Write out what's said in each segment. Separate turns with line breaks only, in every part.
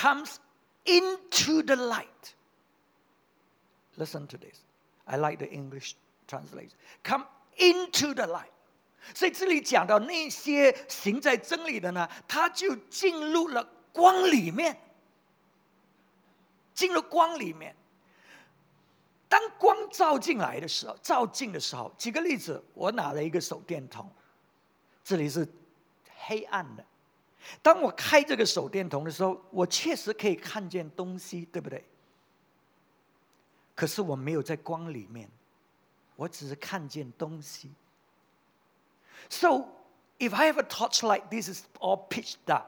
comes into the light. Listen to this. I like the English translation. Come into the light. 所以这里讲到那些行在真理的呢，他就进入了光里面，进入光里面。当光照进来的时候，照进的时候，举个例子，我拿了一个手电筒，这里是黑暗的。当我开这个手电筒的时候，我确实可以看见东西，对不对？可是我没有在光里面，我只是看见东西。So if I have a torchlight, this is all pitch dark,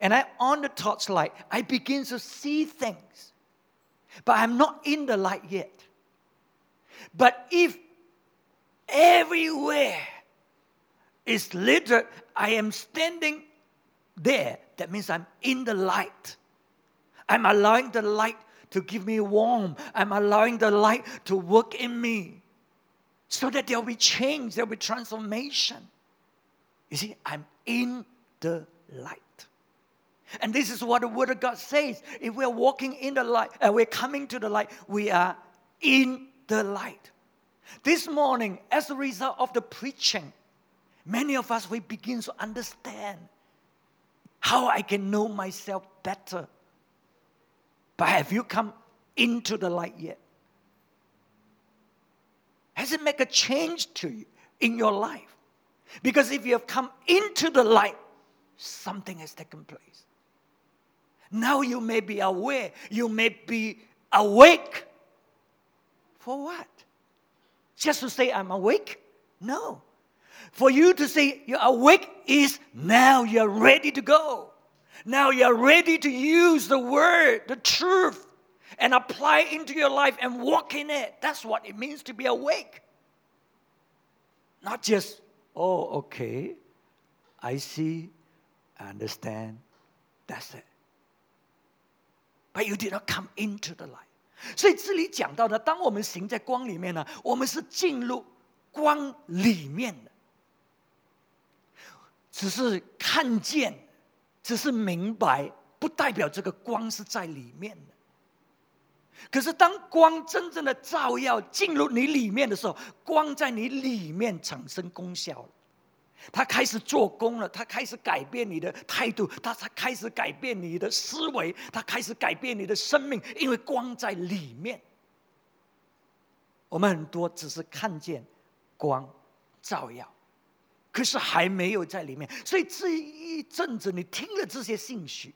and I on the torchlight, I begin to see things, but I'm not in the light yet. But if everywhere is lit, I am standing there. That means I'm in the light. I'm allowing the light to give me warmth. I'm allowing the light to work in me so that there'll be change, there'll be transformation. You see, I'm in the light. And this is what the Word of God says. If we're walking in the light and we're coming to the light, we are in the light. This morning, as a result of the preaching, many of us we begin to understand how I can know myself better. But have you come into the light yet? Has it made a change to you in your life? Because if you have come into the light, something has taken place. Now you may be aware, you may be awake. For what? Just to say, I'm awake? No For you to say you're awake is now you're ready to go. Now you're ready to use the word, the truth, and apply it into your life and walk in it. That's what it means to be awake. Not just Oh, okay. I see, I understand. That's it. But you did not come into the light. 所以这里讲到的，当我们行在光里面呢，我们是进入光里面的， 只是看见，只是明白，不代表这个光是在里面的。可是当光真正的照耀进入你里面的时候，光在你里面产生功效了，它开始做工了，它开始改变你的态度，它才开始改变你的思维，它开始改变你的生命，因为光在里面。我们很多只是看见光照耀，可是还没有在里面。所以这一阵子你听了这些信息，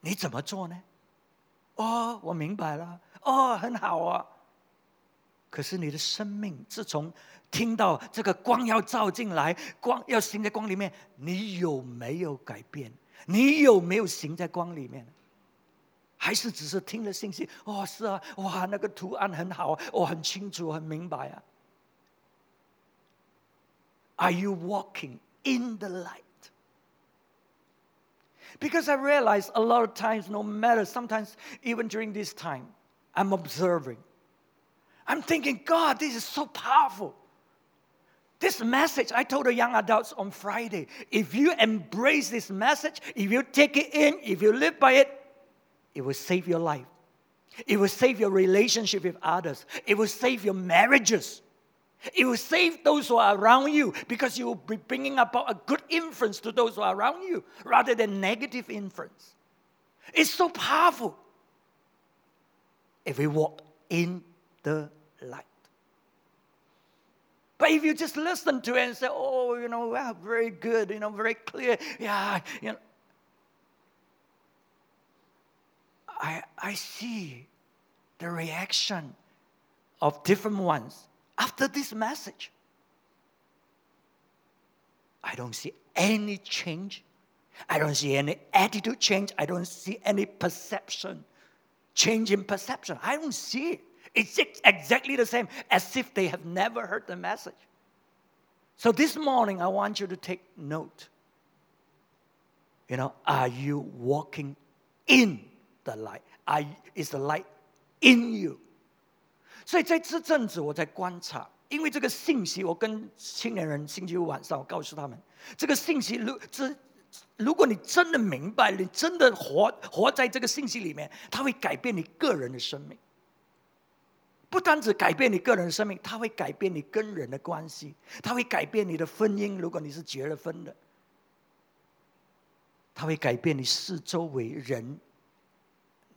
你怎么做呢？哦，我明白了。哦，很好啊。可是你的生命，自从听到这个光要照进来，光要行在光里面，你有没有改变？你有没有行在光里面？还是只是听了信息？哦，是啊，哇，那个图案很好，我很清楚，很明白啊。Are you walking in the light? Because I realize a lot of times, no matter, sometimes even during this time, I'm observing. I'm thinking, God, this is so powerful. This message, I told the young adults on Friday if you embrace this message, if you take it in, if you live by it, it will save your life. It will save your relationship with others. It will save your marriages. It will save those who are around you because you will be bringing about a good influence to those who are around you rather than negative influence. It's so powerful if we walk in the light. But if you just listen to it and say, oh, you know, wow, very good, you know, very clear, yeah, you know, I, I see the reaction of different ones after this message. I don't see any change. I don't see any attitude change. I don't see any perception, change in perception. I don't see it. It's exactly the same as if they have never heard the message. So this morning, I want you to take note. You know, are you walking in the light? Are, is the light in you? 所以在这阵子，我在观察，因为这个信息，我跟青年人星期五晚上我告诉他们，这个信息如这如果你真的明白，你真的活活在这个信息里面，它会改变你个人的生命。不单只改变你个人的生命，它会改变你跟人的关系，它会改变你的婚姻。如果你是结了婚的，它会改变你四周围人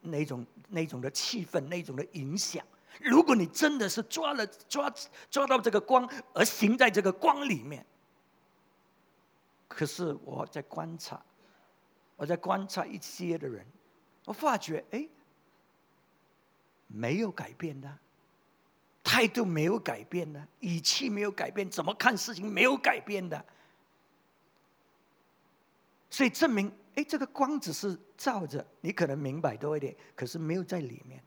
那种那种的气氛、那种的影响。如果你真的是抓了抓抓到这个光，而行在这个光里面，可是我在观察，我在观察一些的人，我发觉哎，没有改变的。态度没有改变的，语气没有改变，怎么看事情没有改变的，所以证明，哎，这个光只是照着，你可能明白多一点，可是没有在里面。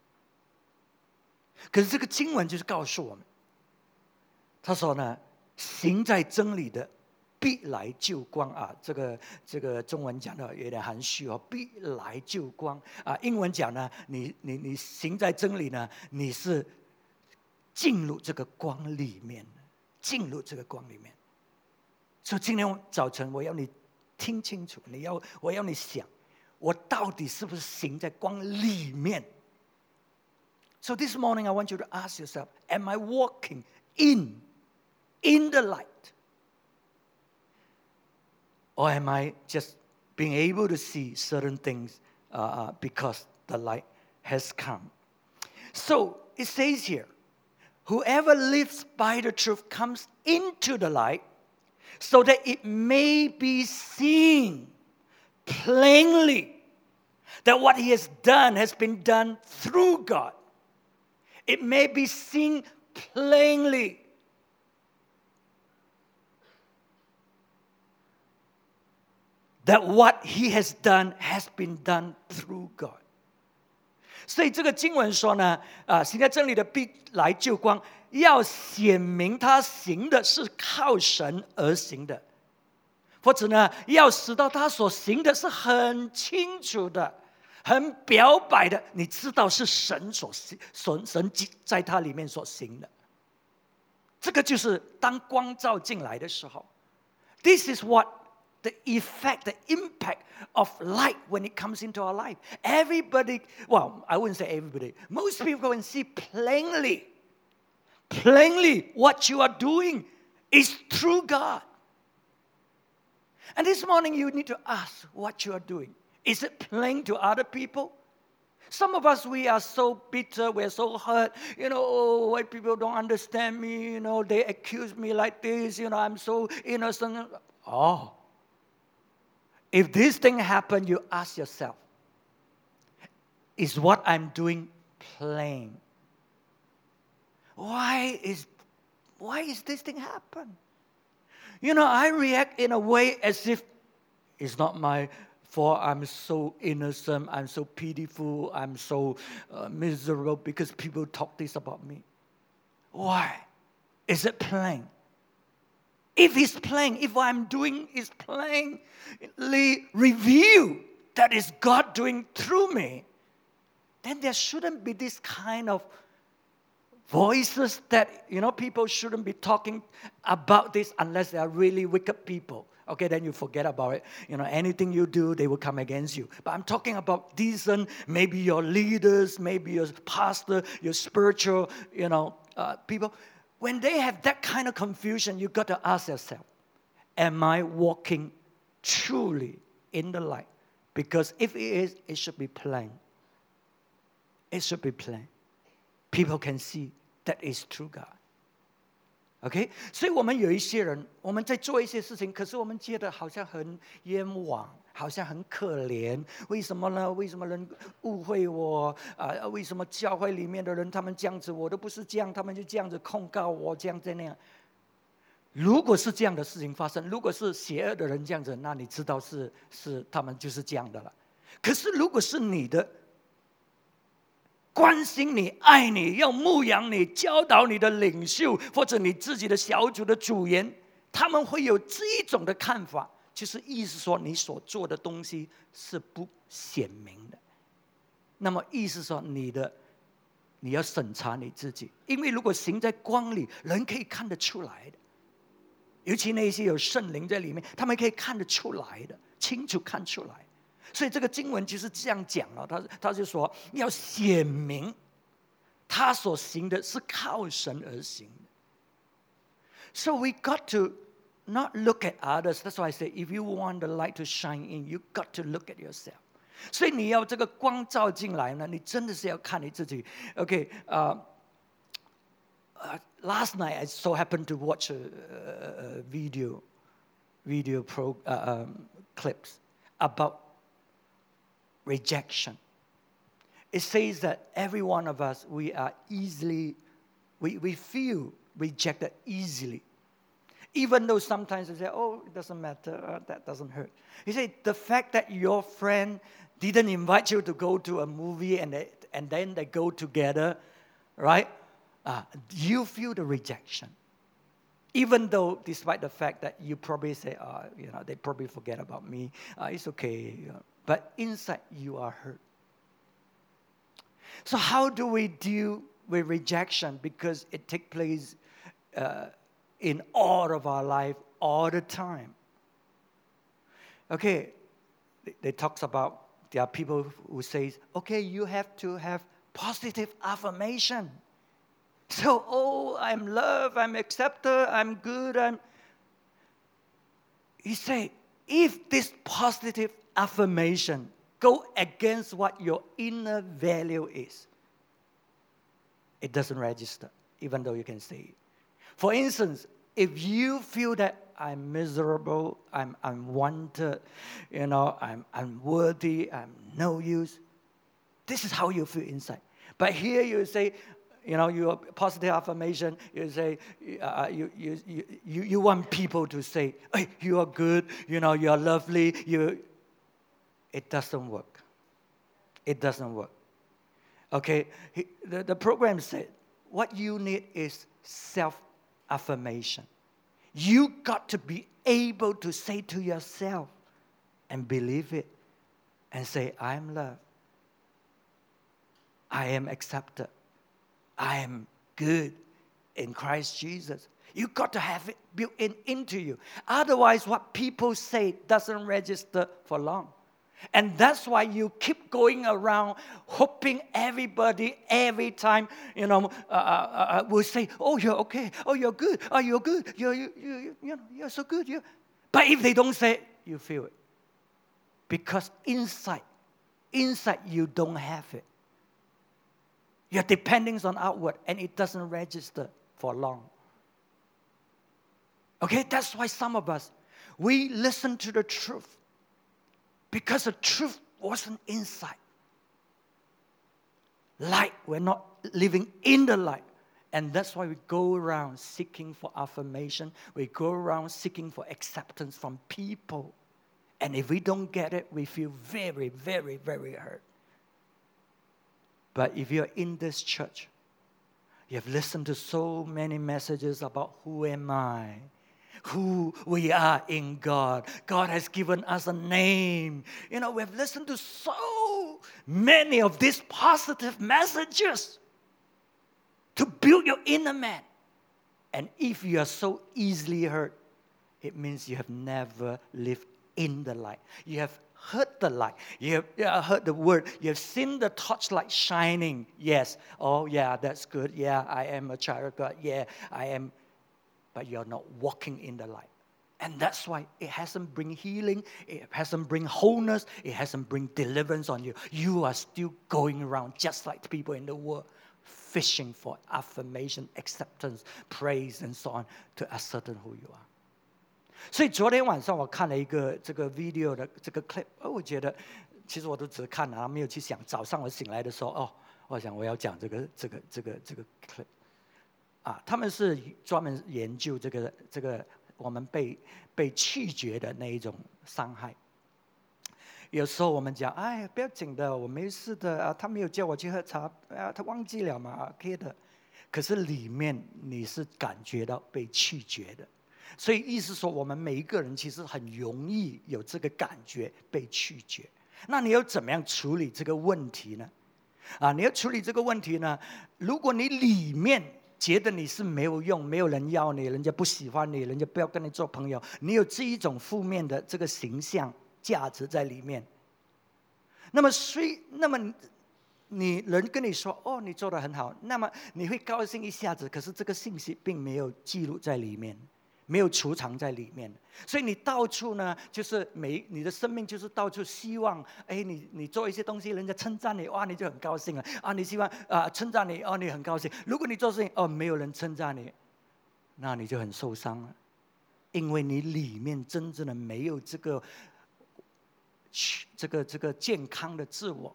可是这个经文就是告诉我们，他说呢，行在真理的必来救光啊，这个这个中文讲的有点含蓄哦，必来救光啊，英文讲呢，你你你行在真理呢，你是。进入这个光里面，进入这个光里面。所以今天早晨我要你听清楚，你要我要你想，我到底是不是行在光里面？So this morning I want you to ask yourself, am I walking in in the light? Or am I just being able to see certain things uh, because the light has come? So it says here, Whoever lives by the truth comes into the light so that it may be seen plainly that what he has done has been done through God. It may be seen plainly. That what he has done has been done through God. 所以这个经文说呢，啊，行在真理的必来救光，要显明他行的是靠神而行的，或者呢，要使到他所行的是很清楚的、很表白的，你知道是神所行、神神在他里面所行的。这个就是当光照进来的时候，This is what. the effect, the impact of light when it comes into our life. Everybody, well, I wouldn't say everybody, most people can see plainly, plainly what you are doing is through God. And this morning you need to ask what you are doing. Is it plain to other people? Some of us, we are so bitter, we're so hurt. You know, oh, white people don't understand me. You know, they accuse me like this. You know, I'm so innocent. Oh, if this thing happened, you ask yourself, is what I'm doing plain? Why is, why is this thing happen? You know, I react in a way as if it's not my fault. I'm so innocent. I'm so pitiful. I'm so uh, miserable because people talk this about me. Why? Is it plain? If it's playing, if what I'm doing is plainly reveal that is God doing through me, then there shouldn't be this kind of voices that you know people shouldn't be talking about this unless they are really wicked people okay then you forget about it you know anything you do they will come against you but i'm talking about decent maybe your leaders maybe your pastor your spiritual you know uh, people when they have that kind of confusion, you got to ask yourself, am I walking truly in the light? Because if it is, it should be plain. It should be plain. People can see that is true God. OK，所以我们有一些人，我们在做一些事情，可是我们觉得好像很冤枉，好像很可怜。为什么呢？为什么人误会我啊？为什么教会里面的人他们这样子，我都不是这样，他们就这样子控告我，这样这样。如果是这样的事情发生，如果是邪恶的人这样子，那你知道是是他们就是这样的了。可是如果是你的。关心你、爱你、要牧养你、教导你的领袖，或者你自己的小组的组员，他们会有这一种的看法，就是意思说你所做的东西是不显明的。那么意思说你的你要审查你自己，因为如果行在光里，人可以看得出来的，尤其那些有圣灵在里面，他们可以看得出来的。清楚看出来。所以这个经文就是这样讲了，他他就说要显明他所行的是靠神而行。So we got to not look at others. That's why I say, if you want the light to shine in, you got to look at yourself. 所以你要这个光照进来呢，你真的是要看你自己。OK，呃、uh, last night I so happened to watch a, a, a video, video pro uh, um, clips about rejection. It says that every one of us we are easily, we, we feel rejected easily. Even though sometimes they say, oh, it doesn't matter, uh, that doesn't hurt. He said, the fact that your friend didn't invite you to go to a movie and, they, and then they go together, right? Uh, you feel the rejection. Even though, despite the fact that you probably say, oh, you know, they probably forget about me, uh, it's okay. But inside, you are hurt. So, how do we deal with rejection? Because it takes place uh, in all of our life all the time. Okay, they, talks about there are people who say, okay, you have to have positive affirmation. So, oh, I'm loved, I'm accepted, I'm good, I'm. He say, if this positive affirmation go against what your inner value is, it doesn't register, even though you can say it. For instance, if you feel that I'm miserable, I'm unwanted, you know, I'm unworthy, I'm no use, this is how you feel inside. But here you say, you know, your positive affirmation, you say, uh, you, you, you, you want people to say, hey, you are good, you know, you are lovely, you, it doesn't work. It doesn't work. Okay, the, the program said, what you need is self affirmation. You got to be able to say to yourself and believe it and say, I am loved. I am accepted. I am good in Christ Jesus. You got to have it built in into you. Otherwise, what people say doesn't register for long. And that's why you keep going around hoping everybody every time, you know, uh, uh, uh, will say, oh, you're okay. Oh, you're good. Oh, you're good. You're, you, you, you know, you're so good. You. But if they don't say it, you feel it. Because inside, inside you don't have it. You're depending on outward and it doesn't register for long. Okay, that's why some of us, we listen to the truth because the truth wasn't inside. Light, we're not living in the light. And that's why we go around seeking for affirmation. We go around seeking for acceptance from people. And if we don't get it, we feel very, very, very hurt. But if you're in this church, you have listened to so many messages about who am I? Who we are in God. God has given us a name. You know, we've listened to so many of these positive messages to build your inner man. And if you are so easily hurt, it means you have never lived in the light. You have heard the light. You have heard the word. You have seen the torchlight shining. Yes. Oh, yeah, that's good. Yeah, I am a child of God. Yeah, I am but you're not walking in the light. And that's why it hasn't bring healing, it hasn't bring wholeness, it hasn't bring deliverance on you. You are still going around just like the people in the world, fishing for affirmation, acceptance, praise, and so on to ascertain who you are. 所以昨天晚上我看了一个这个 video 的这个 clip，哦，我觉得其实我都只看啊，没有去想。早上我醒来的时候，哦，我想我要讲这个这个这个这个 clip。 啊，他们是专门研究这个这个我们被被拒绝的那一种伤害。有时候我们讲，哎，不要紧的，我没事的啊，他没有叫我去喝茶啊，他忘记了嘛，OK 的。可是里面你是感觉到被拒绝的，所以意思说，我们每一个人其实很容易有这个感觉被拒绝。那你要怎么样处理这个问题呢？啊，你要处理这个问题呢？如果你里面觉得你是没有用，没有人要你，人家不喜欢你，人家不要跟你做朋友，你有这一种负面的这个形象价值在里面。那么虽那么你人跟你说哦，你做的很好，那么你会高兴一下子，可是这个信息并没有记录在里面。没有储藏在里面，所以你到处呢，就是每你的生命就是到处希望，哎，你你做一些东西，人家称赞你，哇，你就很高兴了啊！你希望啊称赞你，哦，你很高兴。如果你做事情，哦，没有人称赞你，那你就很受伤了，因为你里面真正的没有这个，这个这个健康的自我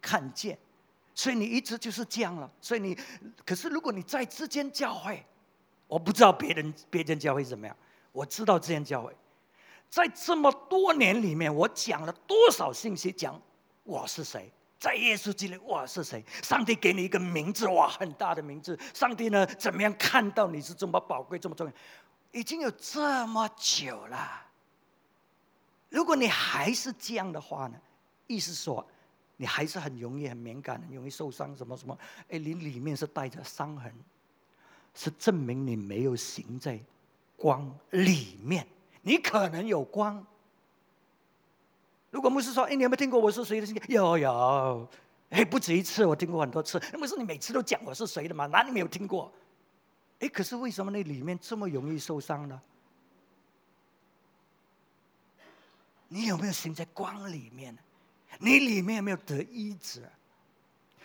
看见，所以你一直就是这样了。所以你，可是如果你在之间教会。我不知道别人别间教会怎么样，我知道这间教会，在这么多年里面，我讲了多少信息，讲我是谁，在耶稣基督我是谁？上帝给你一个名字，哇，很大的名字。上帝呢，怎么样看到你是这么宝贵、这么重要？已经有这么久了。如果你还是这样的话呢？意思说，你还是很容易、很敏感、很容易受伤，什么什么？哎，你里面是带着伤痕。是证明你没有行在光里面，你可能有光。如果牧师说：“哎，你有没有听过我是谁的？”有有，哎，不止一次，我听过很多次。那牧师，你每次都讲我是谁的吗？哪里没有听过？哎，可是为什么那里面这么容易受伤呢？你有没有行在光里面？你里面有没有得医治？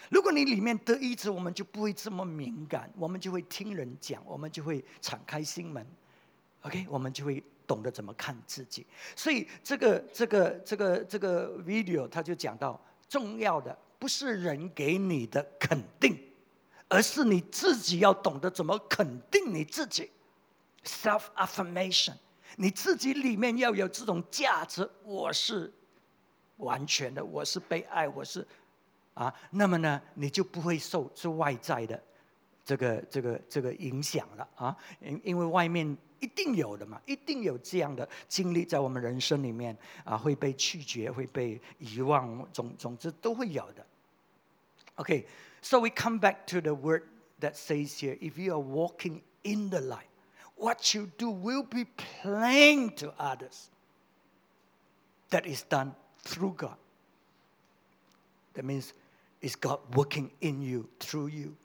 如果你里面得医治，我们就不会这么敏感，我们就会听人讲，我们就会敞开心门，OK，我们就会懂得怎么看自己。所以这个这个这个这个 video 他就讲到，重要的不是人给你的肯定，而是你自己要懂得怎么肯定你自己，self affirmation，你自己里面要有这种价值，我是完全的，我是被爱，我是。啊，那么呢，你就不会受是外在的这个这个这个影响了啊，因因为外面一定有的嘛，一定有这样的经历在我们人生里面啊，会被拒绝，会被遗忘，总总之都会有的。Okay, so we come back to the word that says here, if you are walking in the light, what you do will be plain to others. That is done through God. That means is God working in you, through you.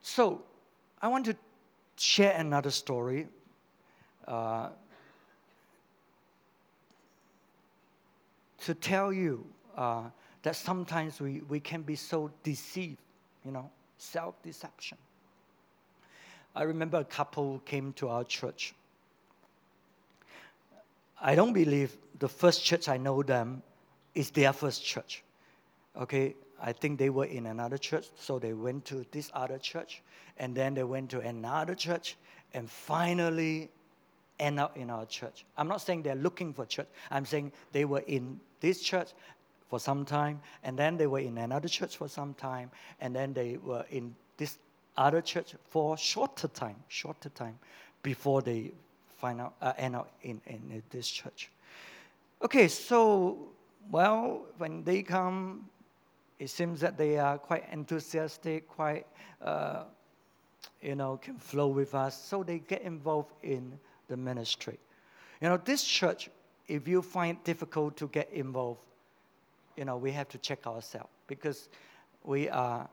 So, I want to share another story. Uh, to tell you uh, that sometimes we, we can be so deceived, you know, self deception. I remember a couple came to our church. I don't believe the first church I know them is their first church okay, I think they were in another church, so they went to this other church, and then they went to another church, and finally end up in our church. I'm not saying they're looking for church. I'm saying they were in this church for some time, and then they were in another church for some time, and then they were in this other church for shorter time, shorter time, before they find out, uh, end up in, in this church. Okay, so well, when they come, it seems that they are quite enthusiastic, quite, uh, you know, can flow with us. So they get involved in the ministry. You know, this church, if you find difficult to get involved, you know, we have to check ourselves because we are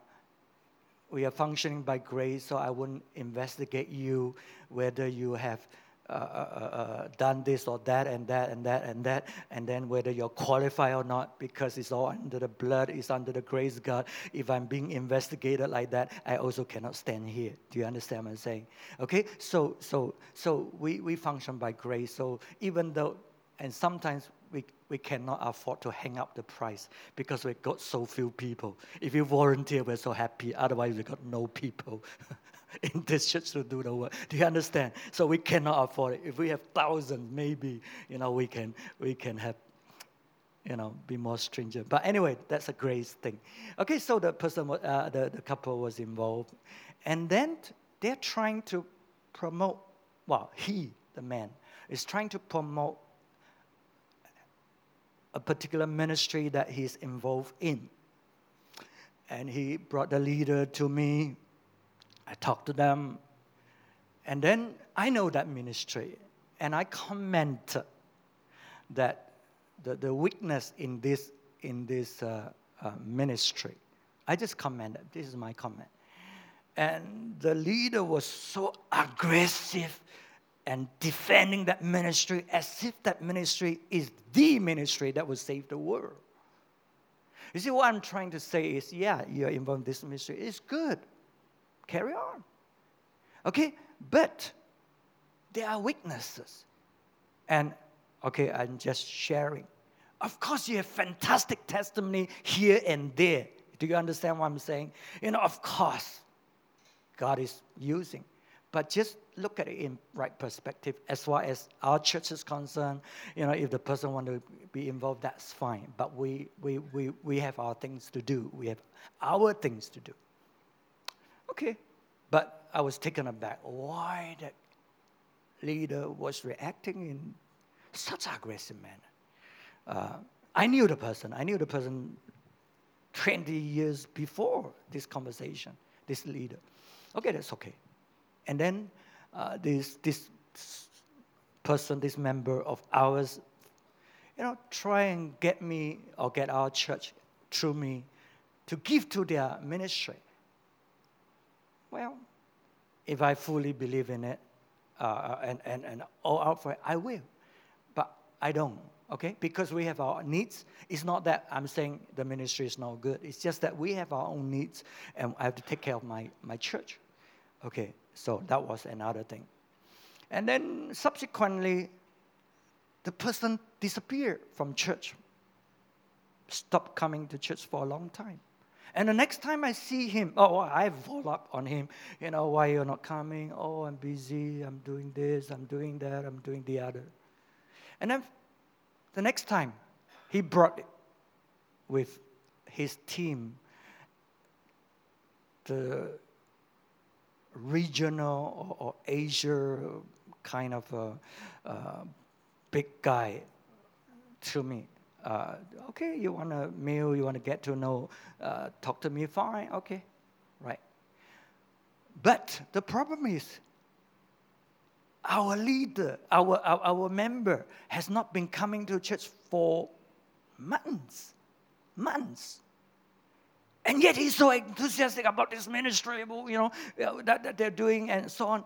we are functioning by grace. So I wouldn't investigate you whether you have uh, uh, uh, done this or that and that and that and that, and then whether you're qualified or not, because it's all under the blood, it's under the grace of God. If I'm being investigated like that, I also cannot stand here. Do you understand what I'm saying? Okay, so so so we, we function by grace. So even though, and sometimes we, we cannot afford to hang up the price because we've got so few people. If you volunteer, we're so happy. Otherwise, we've got no people. in this church to do the work. Do you understand? So we cannot afford it. If we have thousands, maybe you know we can we can have you know be more stringent. But anyway, that's a grace thing. Okay, so the person, uh, the the couple was involved, and then they're trying to promote. Well, he, the man, is trying to promote a particular ministry that he's involved in. And he brought the leader to me I talk to them. And then I know that ministry, and I commented that the, the weakness in this, in this uh, uh, ministry. I just commented. This is my comment. And the leader was so aggressive and defending that ministry as if that ministry is the ministry that will save the world. You see, what I'm trying to say is yeah, you're involved in this ministry. It's good. Carry on. Okay? But there are weaknesses. And, okay, I'm just sharing. Of course, you have fantastic testimony here and there. Do you understand what I'm saying? You know, of course, God is using. But just look at it in right perspective as far as our church is concerned. You know, if the person want to be involved, that's fine. But we, we, we, we have our things to do. We have our things to do. Okay. But I was taken aback. Why that leader was reacting in such aggressive manner? Uh, I knew the person. I knew the person 20 years before this conversation, this leader. Okay, that's okay. And then uh, this, this person, this member of ours, you know, try and get me or get our church through me to give to their ministry. Well, if I fully believe in it uh, and, and, and all out for it, I will. But I don't, okay? Because we have our needs. It's not that I'm saying the ministry is not good. It's just that we have our own needs and I have to take care of my, my church. Okay, so that was another thing. And then subsequently, the person disappeared from church, stopped coming to church for a long time. And the next time I see him, oh, oh I follow up on him. You know, why you're not coming? Oh, I'm busy. I'm doing this. I'm doing that. I'm doing the other. And then the next time, he brought with his team the regional or, or Asia kind of a, a big guy to me uh, okay, you want a meal, you want to get to know, uh, talk to me, fine, okay, right. But the problem is, our leader, our, our, our member has not been coming to church for months, months. And yet he's so enthusiastic about this ministry, you know, that, that they're doing and so on.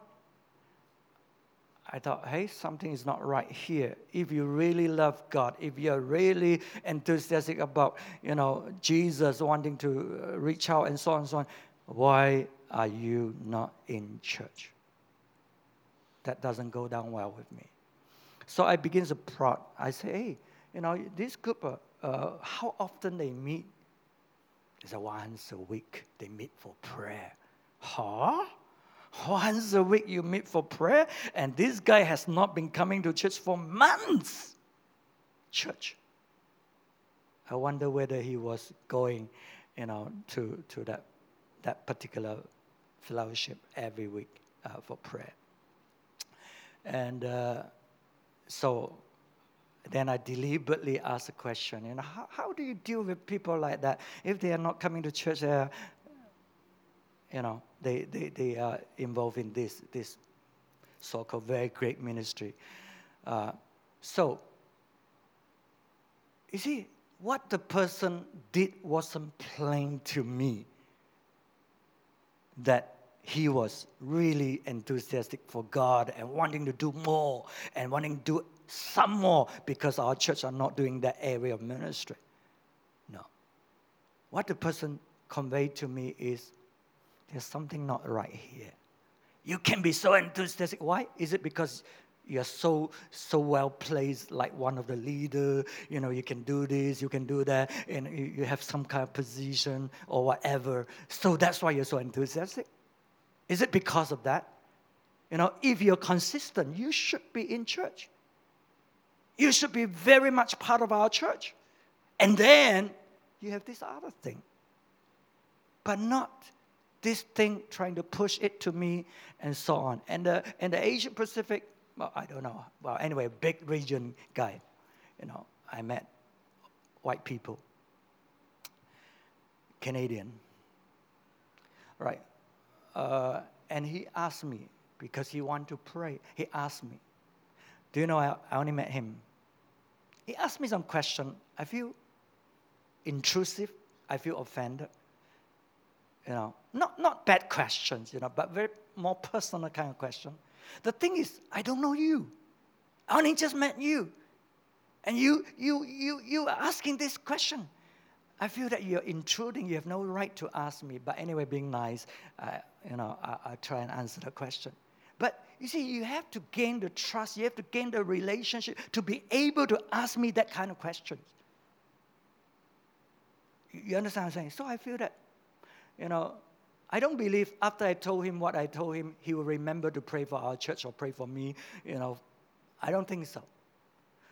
I thought, hey, something is not right here. If you really love God, if you're really enthusiastic about, you know, Jesus wanting to uh, reach out and so on and so on, why are you not in church? That doesn't go down well with me. So I begin to prod. I say, hey, you know, this group, uh, uh, how often they meet? It's once a week. They meet for prayer. Huh? Once a week you meet for prayer, and this guy has not been coming to church for months. Church. I wonder whether he was going, you know, to, to that, that particular fellowship every week uh, for prayer. And uh, so then I deliberately asked a question, you know, how, how do you deal with people like that? If they are not coming to church, uh, you know, they, they, they are involved in this, this so called very great ministry. Uh, so, you see, what the person did wasn't plain to me that he was really enthusiastic for God and wanting to do more and wanting to do some more because our church are not doing that area of ministry. No. What the person conveyed to me is there's something not right here. You can be so enthusiastic. Why? Is it because you're so so well placed like one of the leader you know you can do this you can do that and you, you have some kind of position or whatever so that's why you're so enthusiastic is it because of that you know if you're consistent you should be in church you should be very much part of our church and then you have this other thing but not this thing trying to push it to me and so on. And the, and the Asia Pacific, well, I don't know. Well, anyway, big region guy, you know, I met white people, Canadian, right? Uh, and he asked me, because he wanted to pray, he asked me, do you know I, I only met him he asked me some question. I feel intrusive. I feel offended. You know, not, not bad questions, you know, but very more personal kind of question. The thing is, I don't know you. I only just met you. And you, you, you, you are asking this question. I feel that you're intruding. You have no right to ask me. But anyway, being nice, you know, I, I try and answer the question. But you see, you have to gain the trust. You have to gain the relationship to be able to ask me that kind of questions. You understand what I'm saying? So I feel that, you know, I don't believe after I told him what I told him, he will remember to pray for our church or pray for me. You know, I don't think so.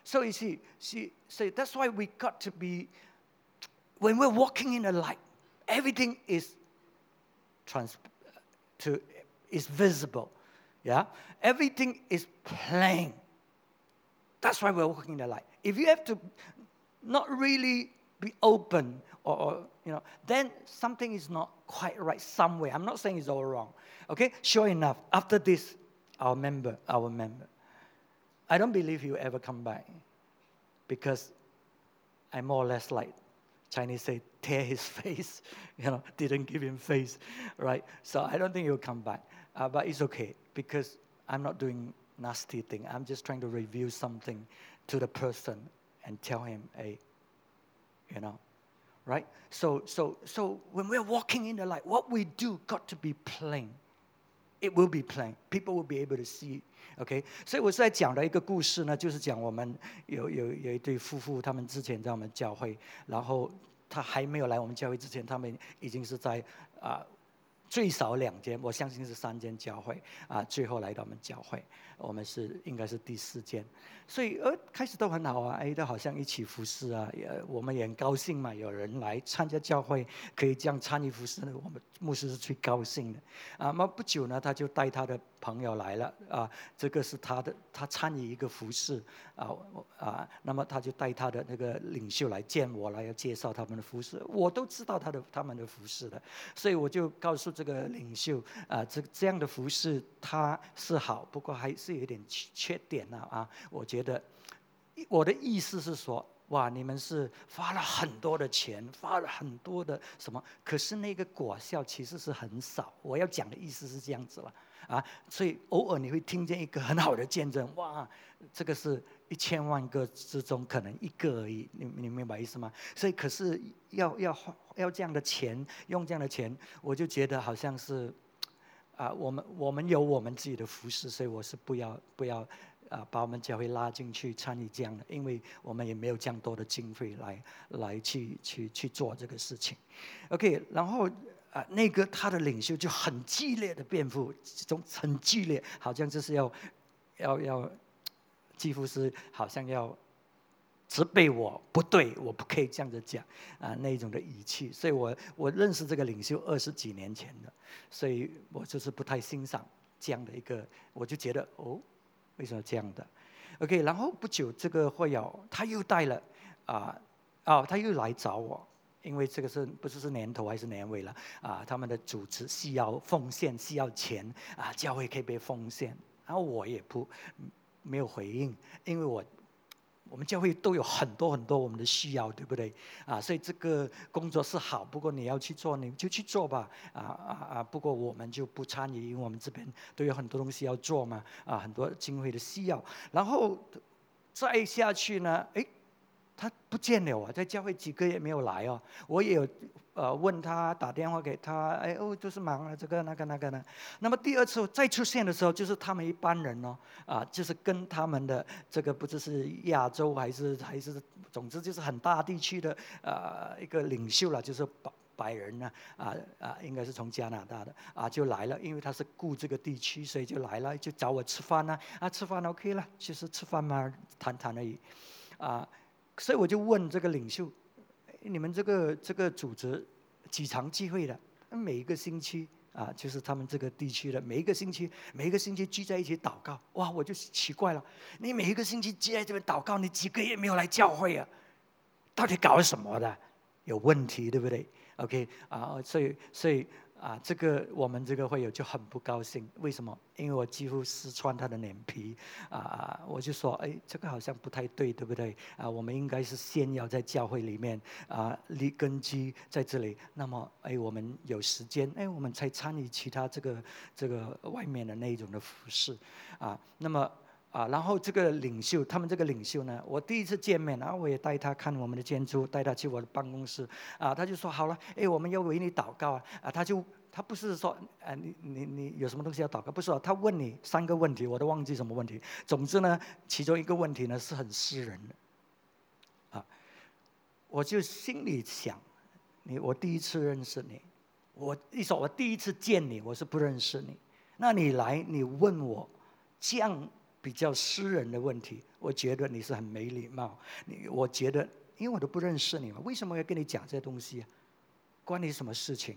So you see, see, so that's why we got to be, when we're walking in the light, everything is trans, to, is visible. Yeah? Everything is plain. That's why we're walking in the light. If you have to not really be open or, or, you know, then something is not quite right somewhere. I'm not saying it's all wrong. Okay? Sure enough, after this, our member, our member, I don't believe he'll ever come back because I'm more or less like Chinese say, tear his face, you know, didn't give him face, right? So I don't think he'll come back. Uh, but it's okay because I'm not doing nasty thing. I'm just trying to reveal something to the person and tell him, hey, you know, right? So, so, so when we're walking in the light, what we do got to be plain. It will be plain. People will be able to see. OK，所以我是在讲的一个故事呢，就是讲我们有有有一对夫妇，他们之前在我们教会，然后他还没有来我们教会之前，他们已经是在啊。最少两间，我相信是三间教会啊，最后来到我们教会，我们是应该是第四间，所以呃开始都很好啊，哎都好像一起服侍啊，也我们也很高兴嘛，有人来参加教会，可以这样参与服侍，我们牧师是最高兴的啊。那么不久呢，他就带他的朋友来了啊，这个是他的，他参与一个服侍啊啊，那么他就带他的那个领袖来见我来要介绍他们的服侍，我都知道他的他们的服侍的，所以我就告诉这。这个领袖啊，这这样的服饰他是好，不过还是有点缺点呢啊！我觉得我的意思是说，哇，你们是花了很多的钱，花了很多的什么，可是那个果效其实是很少。我要讲的意思是这样子了啊，所以偶尔你会听见一个很好的见证，哇，这个是一千万个之中可能一个而已，你你明白意思吗？所以可是要要。要这样的钱，用这样的钱，我就觉得好像是，啊，我们我们有我们自己的服饰，所以我是不要不要啊，把我们教会拉进去参与这样的，因为我们也没有这样多的经费来来去去去做这个事情。OK，然后啊，那个他的领袖就很激烈的辩护，种很激烈，好像就是要要要，几乎是好像要。责备我不对，我不可以这样子讲啊，那种的语气。所以我我认识这个领袖二十几年前的，所以我就是不太欣赏这样的一个，我就觉得哦，为什么这样的？OK，然后不久这个会友他又带了啊哦，他又来找我，因为这个是不知是年头还是年尾了啊？他们的主持需要奉献，需要钱啊，教会可以被奉献，然后我也不没有回应，因为我。我们教会都有很多很多我们的需要，对不对？啊，所以这个工作是好，不过你要去做，你就去做吧。啊啊啊！不过我们就不参与，因为我们这边都有很多东西要做嘛。啊，很多经费的需要。然后再下去呢？哎。他不见了啊，在教会几个月没有来哦。我也有呃问他，打电话给他，哎哦，就是忙了这个那个那个呢。那么第二次再出现的时候，就是他们一般人哦，啊，就是跟他们的这个不知是亚洲还是还是，总之就是很大地区的呃一个领袖了，就是白白人呢，啊啊，应该是从加拿大的啊就来了，因为他是顾这个地区，所以就来了，就找我吃饭呢，啊吃饭 OK 了，其实吃饭嘛，谈谈而已，啊。所以我就问这个领袖：“你们这个这个组织几场聚会的？每一个星期啊，就是他们这个地区的每一个星期，每一个星期聚在一起祷告。哇，我就奇怪了，你每一个星期聚在这边祷告，你几个月没有来教会啊？到底搞什么的？有问题对不对？OK 啊，所以所以啊，这个我们这个会友就很不高兴，为什么？因为我几乎撕穿他的脸皮啊！我就说，哎，这个好像不太对，对不对？啊，我们应该是先要在教会里面啊立根基在这里，那么，哎，我们有时间，哎，我们才参与其他这个这个外面的那一种的服饰啊。那么啊，然后这个领袖，他们这个领袖呢，我第一次见面，然后我也带他看我们的建筑，带他去我的办公室啊，他就说好了，哎，我们要为你祷告啊，啊，他就。他不是说，啊，你你你有什么东西要祷告？不是啊，他问你三个问题，我都忘记什么问题。总之呢，其中一个问题呢是很私人的，啊，我就心里想，你我第一次认识你，我一说，我第一次见你，我是不认识你，那你来你问我这样比较私人的问题，我觉得你是很没礼貌。你我觉得，因为我都不认识你嘛，为什么要跟你讲这些东西啊？关你什么事情？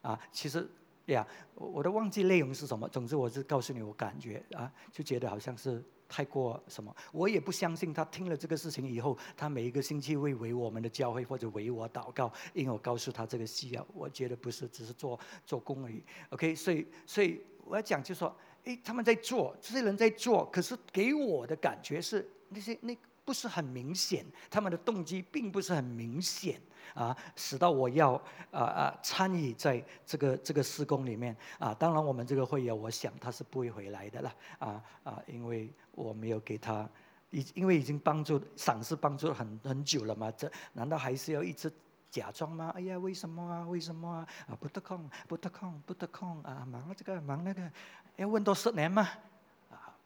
啊，其实呀，我我都忘记内容是什么。总之，我是告诉你，我感觉啊，就觉得好像是太过什么。我也不相信他听了这个事情以后，他每一个星期会为我们的教会或者为我祷告，因为我告诉他这个需要。我觉得不是，只是做做工而已。OK，所以所以我要讲，就说，哎，他们在做，这些人在做，可是给我的感觉是那些那不是很明显，他们的动机并不是很明显。啊，使到我要啊啊参与在这个这个施工里面啊。当然，我们这个会友，我想他是不会回来的了啊啊，因为我没有给他，已因为已经帮助赏识帮助很很久了嘛。这难道还是要一直假装吗？哎呀，为什么啊？为什么啊？啊，不得空，不得空，不得空啊！忙这个忙那个，要问多十年吗？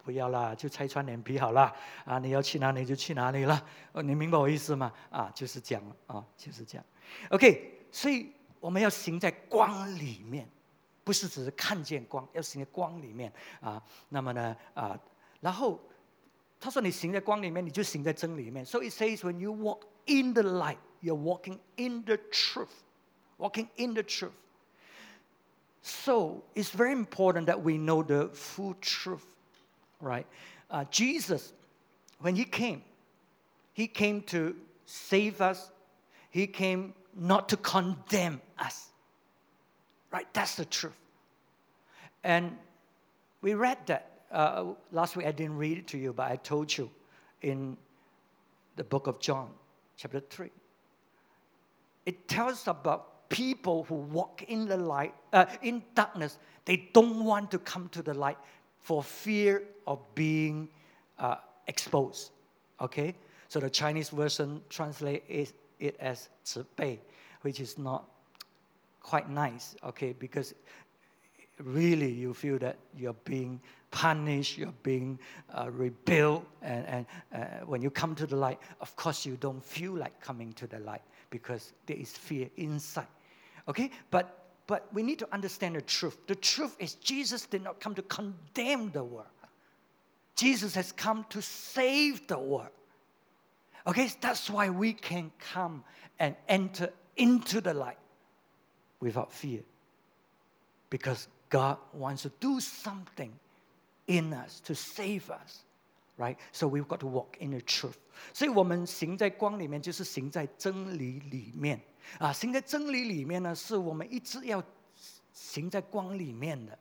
不要啦，就拆穿脸皮好了啊！你要去哪里就去哪里了，哦，你明白我意思吗？啊，就是这样啊，就是这样。OK，所以我们要行在光里面，不是只是看见光，要行在光里面啊。那么呢啊，然后他说你行在光里面，你就行在真里面。So it says when you walk in the light, you're walking in the truth, walking in the truth. So it's very important that we know the full truth. right? Uh, Jesus, when he came, he came to save us. He came not to condemn us. Right? That's the truth. And we read that. Uh, last week I didn't read it to you, but I told you in the book of John, chapter 3. It tells about people who walk in the light, uh, in darkness. They don't want to come to the light for fear of being uh, exposed. Okay? So the Chinese version translates it as 慈悲, which is not quite nice, okay? Because really you feel that you're being punished, you're being uh, rebuilt, and, and uh, when you come to the light, of course you don't feel like coming to the light because there is fear inside. Okay? But but we need to understand the truth. The truth is, Jesus did not come to condemn the world, Jesus has come to save the world. Okay, that's why we can come and enter into the light without fear. Because God wants to do something in us to save us. Right? So we've got to walk in the truth. 所以我们行在光里面，就是行在真理里面。啊，行在真理里面呢，是我们一直要行在光里面的。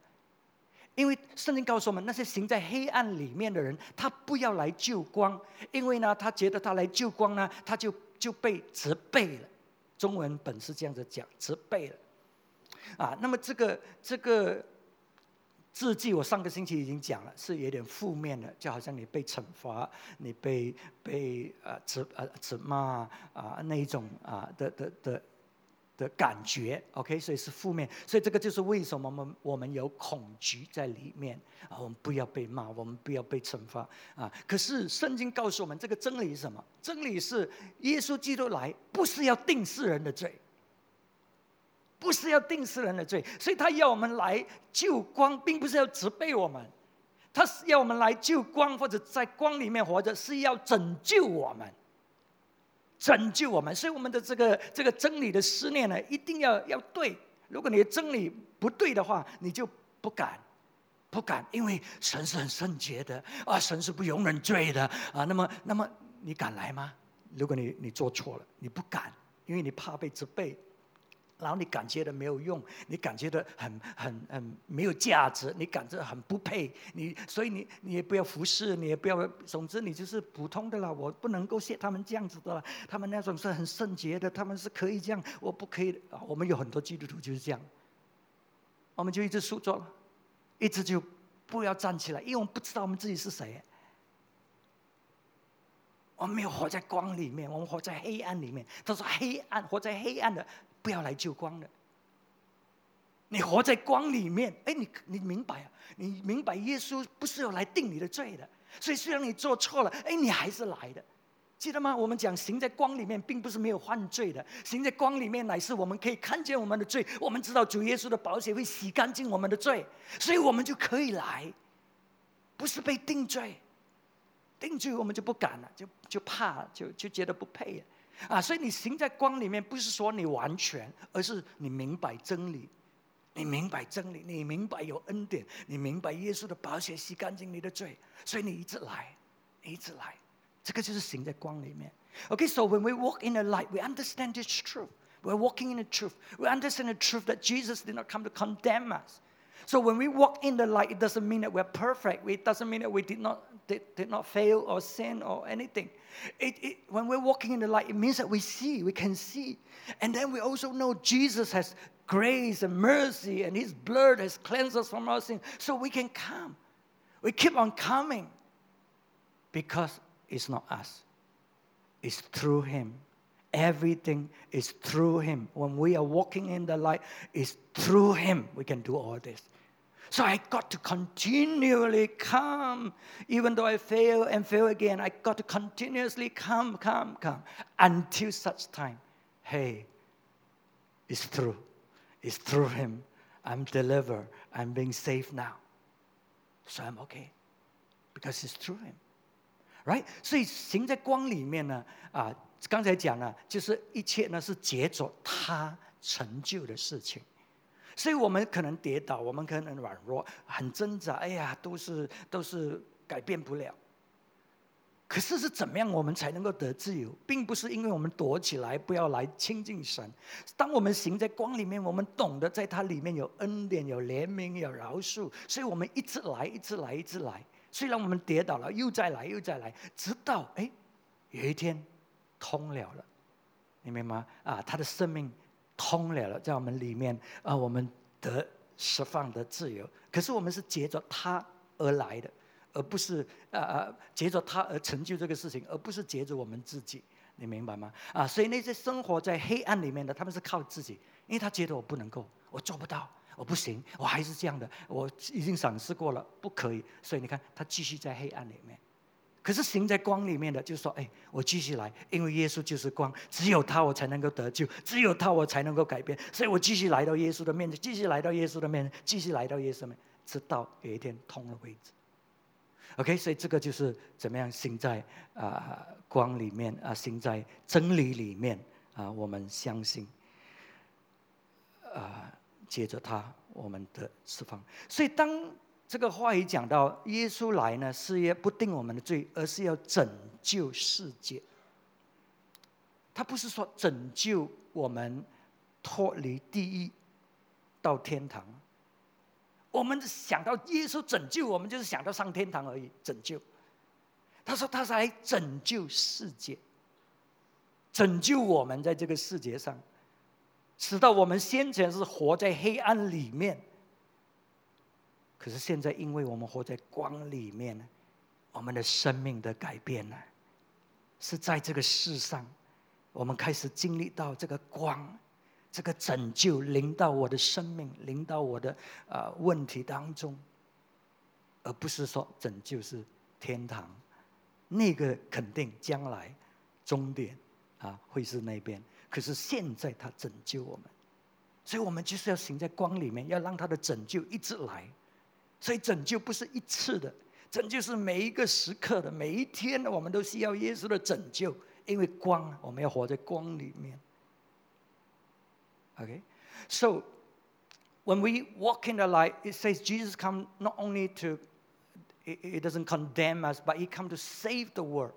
因为圣经告诉我们，那些行在黑暗里面的人，他不要来救光，因为呢，他觉得他来救光呢，他就就被责备了。中文本是这样子讲，责备了。啊，那么这个这个字迹，我上个星期已经讲了，是有点负面的，就好像你被惩罚，你被被呃责呃责骂啊那一种啊的的的。的感觉，OK，所以是负面，所以这个就是为什么我们我们有恐惧在里面啊，我们不要被骂，我们不要被惩罚啊。可是圣经告诉我们，这个真理是什么？真理是耶稣基督来不是要定世人的罪，不是要定世人的罪，所以他要我们来救光，并不是要责备我们，他是要我们来救光，或者在光里面活着，是要拯救我们。拯救我们，所以我们的这个这个真理的思念呢，一定要要对。如果你的真理不对的话，你就不敢，不敢，因为神是很圣洁的啊，神是不容忍罪的啊。那么，那么你敢来吗？如果你你做错了，你不敢，因为你怕被责备然后你感觉的没有用，你感觉的很很很没有价值，你感觉很不配，你所以你你也不要服侍，你也不要，总之你就是普通的了。我不能够像他们这样子的了，他们那种是很圣洁的，他们是可以这样，我不可以。我们有很多基督徒就是这样，我们就一直诉状，一直就不要站起来，因为我们不知道我们自己是谁。我们没有活在光里面，我们活在黑暗里面。他说：“黑暗，活在黑暗的，不要来救光的。你活在光里面，哎，你你明白啊？你明白耶稣不是要来定你的罪的。所以虽然你做错了，哎，你还是来的，记得吗？我们讲行在光里面，并不是没有犯罪的。行在光里面，乃是我们可以看见我们的罪，我们知道主耶稣的宝血会洗干净我们的罪，所以我们就可以来，不是被定罪。”定罪我们就不敢了，就就怕，就就觉得不配啊！所以你行在光里面，不是说你完全，而是你明白真理，你明白真理，你明白有恩典，你明白耶稣的宝血洗干净你的罪，所以你一直来，一直来，这个就是行在光里面。Okay, so when we walk in the light, we understand this truth. We're walking in the truth. We understand the truth that Jesus did not come to condemn us. So when we walk in the light, it doesn't mean that we're perfect. It doesn't mean that we did not did, did not fail or sin or anything. It, it, when we're walking in the light, it means that we see, we can see. And then we also know Jesus has grace and mercy, and his blood has cleansed us from our sin. So we can come. We keep on coming because it's not us, it's through him. Everything is through him. When we are walking in the light, it's through him we can do all this. So I got to continually come, even though I fail and fail again. I got to continuously come, come, come until such time. Hey, it's through. It's through Him. I'm delivered. I'm being saved now. So I'm okay because it's through Him. Right? 所以行在光里面呢，啊，刚才讲了，就是一切呢是结着他成就的事情。 所以我们可能跌倒，我们可能软弱，很挣扎。哎呀，都是都是改变不了。可是是怎么样，我们才能够得自由？并不是因为我们躲起来，不要来亲近神。当我们行在光里面，我们懂得在它里面有恩典、有怜悯、有饶恕，所以我们一直来，一直来，一直来。虽然我们跌倒了，又再来，又再来，直到哎，有一天通了了，你明白吗？啊，他的生命。通了了，在我们里面啊，我们得释放的自由。可是我们是借着他而来的，而不是啊啊，借着他而成就这个事情，而不是借着我们自己。你明白吗？啊，所以那些生活在黑暗里面的，他们是靠自己，因为他觉得我不能够，我做不到，我不行，我还是这样的，我已经尝试过了，不可以。所以你看，他继续在黑暗里面。可是行在光里面的，就说，哎，我继续来，因为耶稣就是光，只有他我才能够得救，只有他我才能够改变，所以我继续来到耶稣的面前，继续来到耶稣的面前，继续来到耶稣面前，直到有一天通了为止。OK，所以这个就是怎么样行在啊光里面啊，行在真理里面啊，我们相信啊，接着他我们的释放。所以当。这个话语讲到，耶稣来呢，是要不定我们的罪，而是要拯救世界。他不是说拯救我们脱离地狱到天堂。我们想到耶稣拯救我们，就是想到上天堂而已。拯救，他说他是来拯救世界，拯救我们在这个世界上，使到我们先前是活在黑暗里面。可是现在，因为我们活在光里面，我们的生命的改变呢，是在这个世上，我们开始经历到这个光，这个拯救临到我的生命，临到我的呃问题当中，而不是说拯救是天堂，那个肯定将来终点啊会是那边。可是现在他拯救我们，所以我们就是要行在光里面，要让他的拯救一直来。所以拯救不是一次的，拯救是每一个时刻的，每一天的，我们都需要耶稣的拯救，因为光，我们要活在光里面。Okay, so when we walk in the light, it says Jesus come not only to, it doesn't condemn us, but He come to save the world.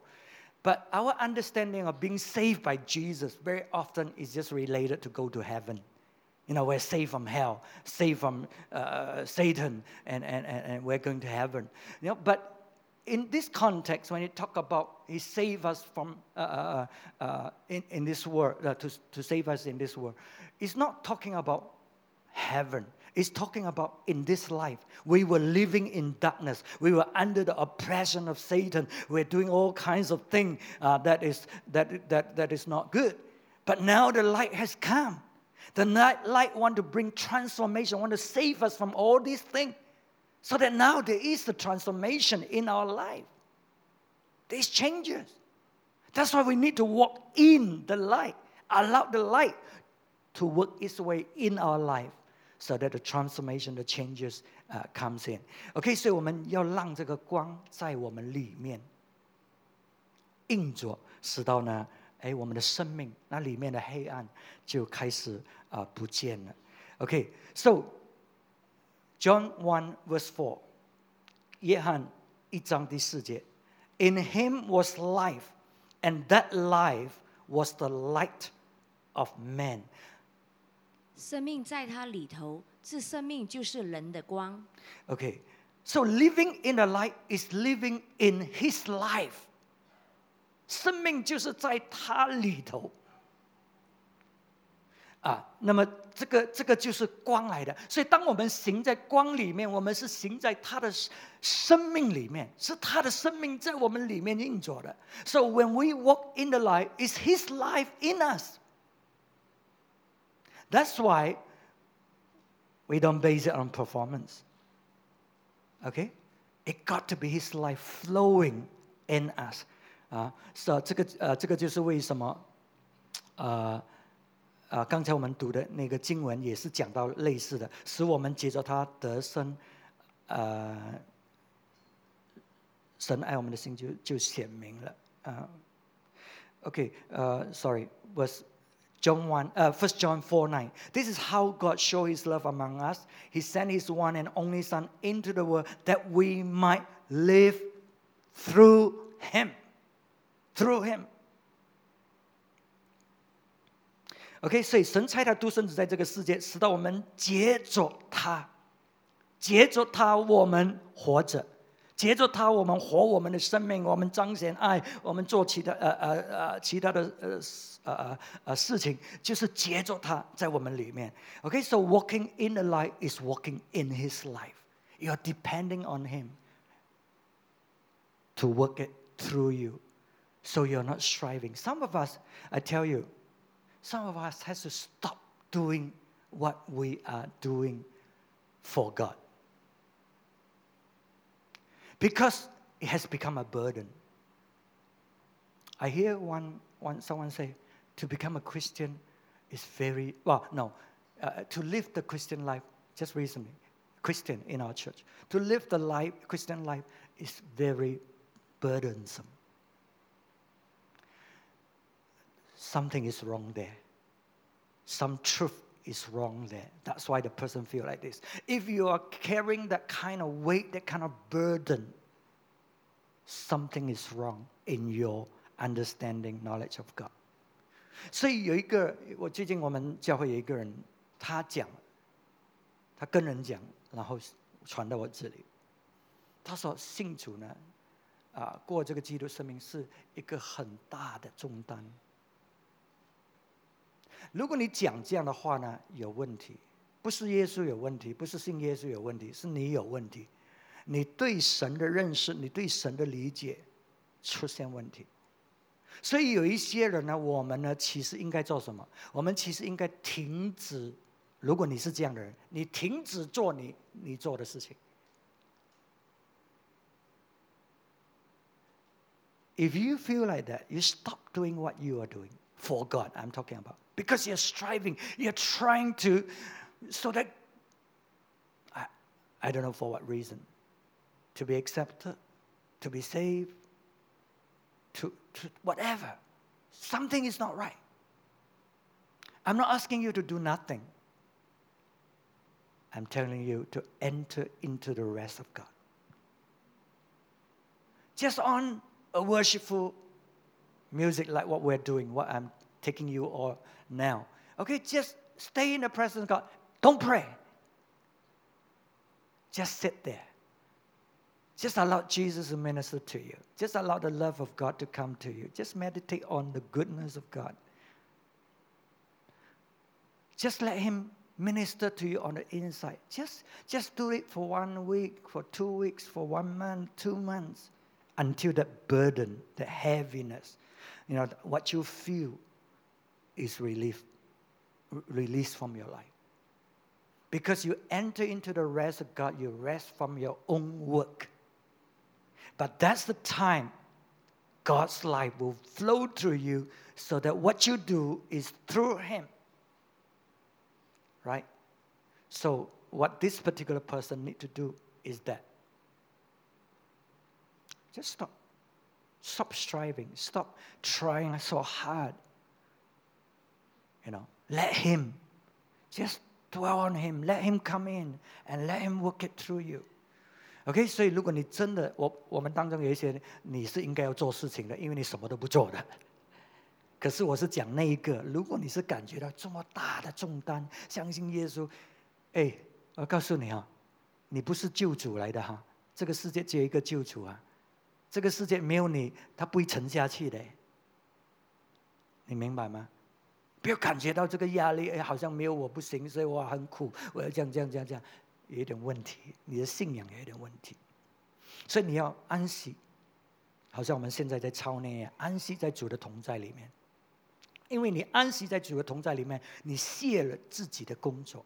But our understanding of being saved by Jesus very often is just related to go to heaven. You know, we're saved from hell, saved from uh, Satan, and, and, and, we're going to heaven. You know, but in this context, when you talk about He saved us from uh, uh, uh, in, in this world, uh, to, to save us in this world, it's not talking about heaven. It's talking about in this life. We were living in darkness. We were under the oppression of Satan. We're doing all kinds of things uh, that, is, that, that, that is not good. But now the light has come. The night light want to bring transformation, want to save us from all these things. So that now there is the transformation in our life. There's changes. That's why we need to walk in the light. Allow the light to work its way in our life so that the transformation, the changes uh, comes in. OK，所以我们要让这个光在我们里面运作，使到呢， 哎，我们的生命那里面的黑暗就开始啊、呃、不见了。OK，so、okay, John one verse four，约翰一章第四节，In him was life, and that life was the light of man.
生命在他里头，这生命就是人的光。
Okay, so living in the light is living in His life. 生命就是在他里头。啊，那么这个这个就是光来的。所以当我们行在光里面，我们是行在他的生命里面，是他的生命在我们里面运作的。So when we walk in the light, is His life in us. That's why we don't base it on performance. Okay? It got to be His life flowing in us. 啊，是啊，这个呃，这个就是为什么，呃，啊，刚才我们读的那个经文也是讲到类似的，使我们接着他得生，呃，神爱我们的心就就显明了啊。OK，呃，Sorry，was John 1, uh, 1 John 4 9. This is how God showed his love among us. He sent his one and only Son into the world that we might live through him. Through him. OK，所以神差他独生子在这个世界，使到我们接着他，接着他，我们活着。接着他，我们活我们的生命，我们彰显爱，我们做其他呃呃呃其他的呃呃呃呃事情，就是接着他在我们里面。OK，so walking in the light is walking in His life. You're depending on Him to work it through you, so you're not striving. Some of us, I tell you, some of us has to stop doing what we are doing for God because it has become a burden. I hear one, one someone say, to become a Christian is very, well, no, uh, to live the Christian life, just recently, Christian in our church, to live the life, Christian life is very burdensome. Something is wrong there. Some truth is wrong there. That's why the person feel like this. If you are carrying that kind of weight, that kind of burden, something is wrong in your understanding knowledge of God. 所以有一个，我最近我们教会有一个人，他讲，他跟人讲，然后传到我这里。他说信主呢，啊，过这个基督生命是一个很大的重担。 如果你讲这样的话呢，有问题，不是耶稣有问题，不是信耶稣有问题，是你有问题，你对神的认识，你对神的理解出现问题。所以有一些人呢，我们呢，其实应该做什么？我们其实应该停止。如果你是这样的人，你停止做你你做的事情。If you feel like that, you stop doing what you are doing for God. I'm talking about. Because you're striving, you're trying to, so that, I, I don't know for what reason, to be accepted, to be saved, to, to whatever. Something is not right. I'm not asking you to do nothing. I'm telling you to enter into the rest of God. Just on a worshipful music like what we're doing, what I'm taking you all now. Okay, just stay in the presence of God. Don't pray. Just sit there. Just allow Jesus to minister to you. Just allow the love of God to come to you. Just meditate on the goodness of God. Just let Him minister to you on the inside. Just, just do it for one week, for two weeks, for one month, two months, until that burden, the heaviness, you know, what you feel is relief, released from your life. Because you enter into the rest of God, you rest from your own work. But that's the time God's life will flow through you so that what you do is through Him. Right? So, what this particular person need to do is that just stop. Stop striving. Stop trying so hard. You know, let Him. Just dwell on Him. Let Him come in and let Him work it through you. OK，所以如果你真的，我我们当中有一些你是应该要做事情的，因为你什么都不做的。可是我是讲那一个，如果你是感觉到这么大的重担，相信耶稣，哎，我告诉你啊，你不是救主来的哈，这个世界只有一个救主啊，这个世界没有你，他不会沉下去的。你明白吗？不要感觉到这个压力，哎，好像没有我不行，所以我很苦，我要这样这样这样这样。有点问题，你的信仰也有点问题，所以你要安息，好像我们现在在操那样，安息在主的同在里面。因为你安息在主的同在里面，你卸了自己的工作，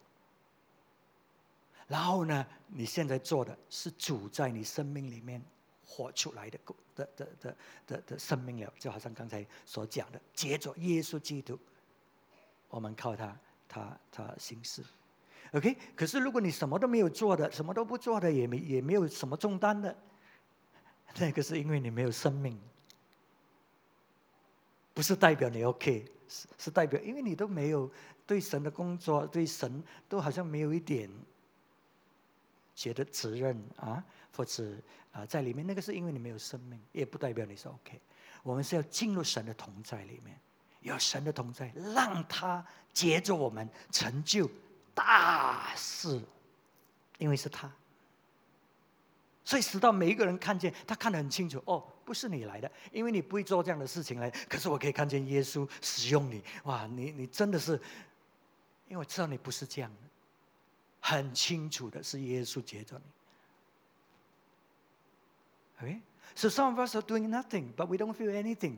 然后呢，你现在做的是主在你生命里面活出来的的的的的的生命了，就好像刚才所讲的，接着耶稣基督，我们靠他，他他行事。OK，可是如果你什么都没有做的，什么都不做的，也没也没有什么重担的，那个是因为你没有生命，不是代表你 OK，是是代表因为你都没有对神的工作，对神都好像没有一点觉得责任啊，或者啊在里面，那个是因为你没有生命，也不代表你是 OK。我们是要进入神的同在里面，有神的同在，让他接着我们成就。大事，因为是他，所以使到每一个人看见，他看得很清楚。哦，不是你来的，因为你不会做这样的事情来。可是我可以看见耶稣使用你，哇！你你真的是，因为我知道你不是这样的，很清楚的是耶稣接着你。Okay, so some of us are doing nothing, but we don't feel anything.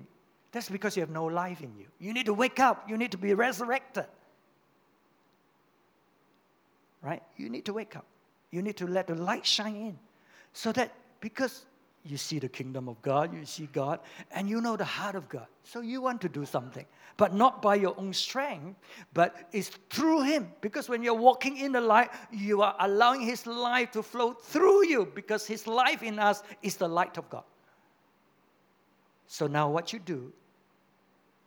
That's because you have no life in you. You need to wake up. You need to be resurrected. right? You need to wake up. You need to let the light shine in. So that because you see the kingdom of God, you see God, and you know the heart of God. So you want to do something, but not by your own strength, but it's through Him. Because when you're walking in the light, you are allowing His light to flow through you because His life in us is the light of God. So now what you do,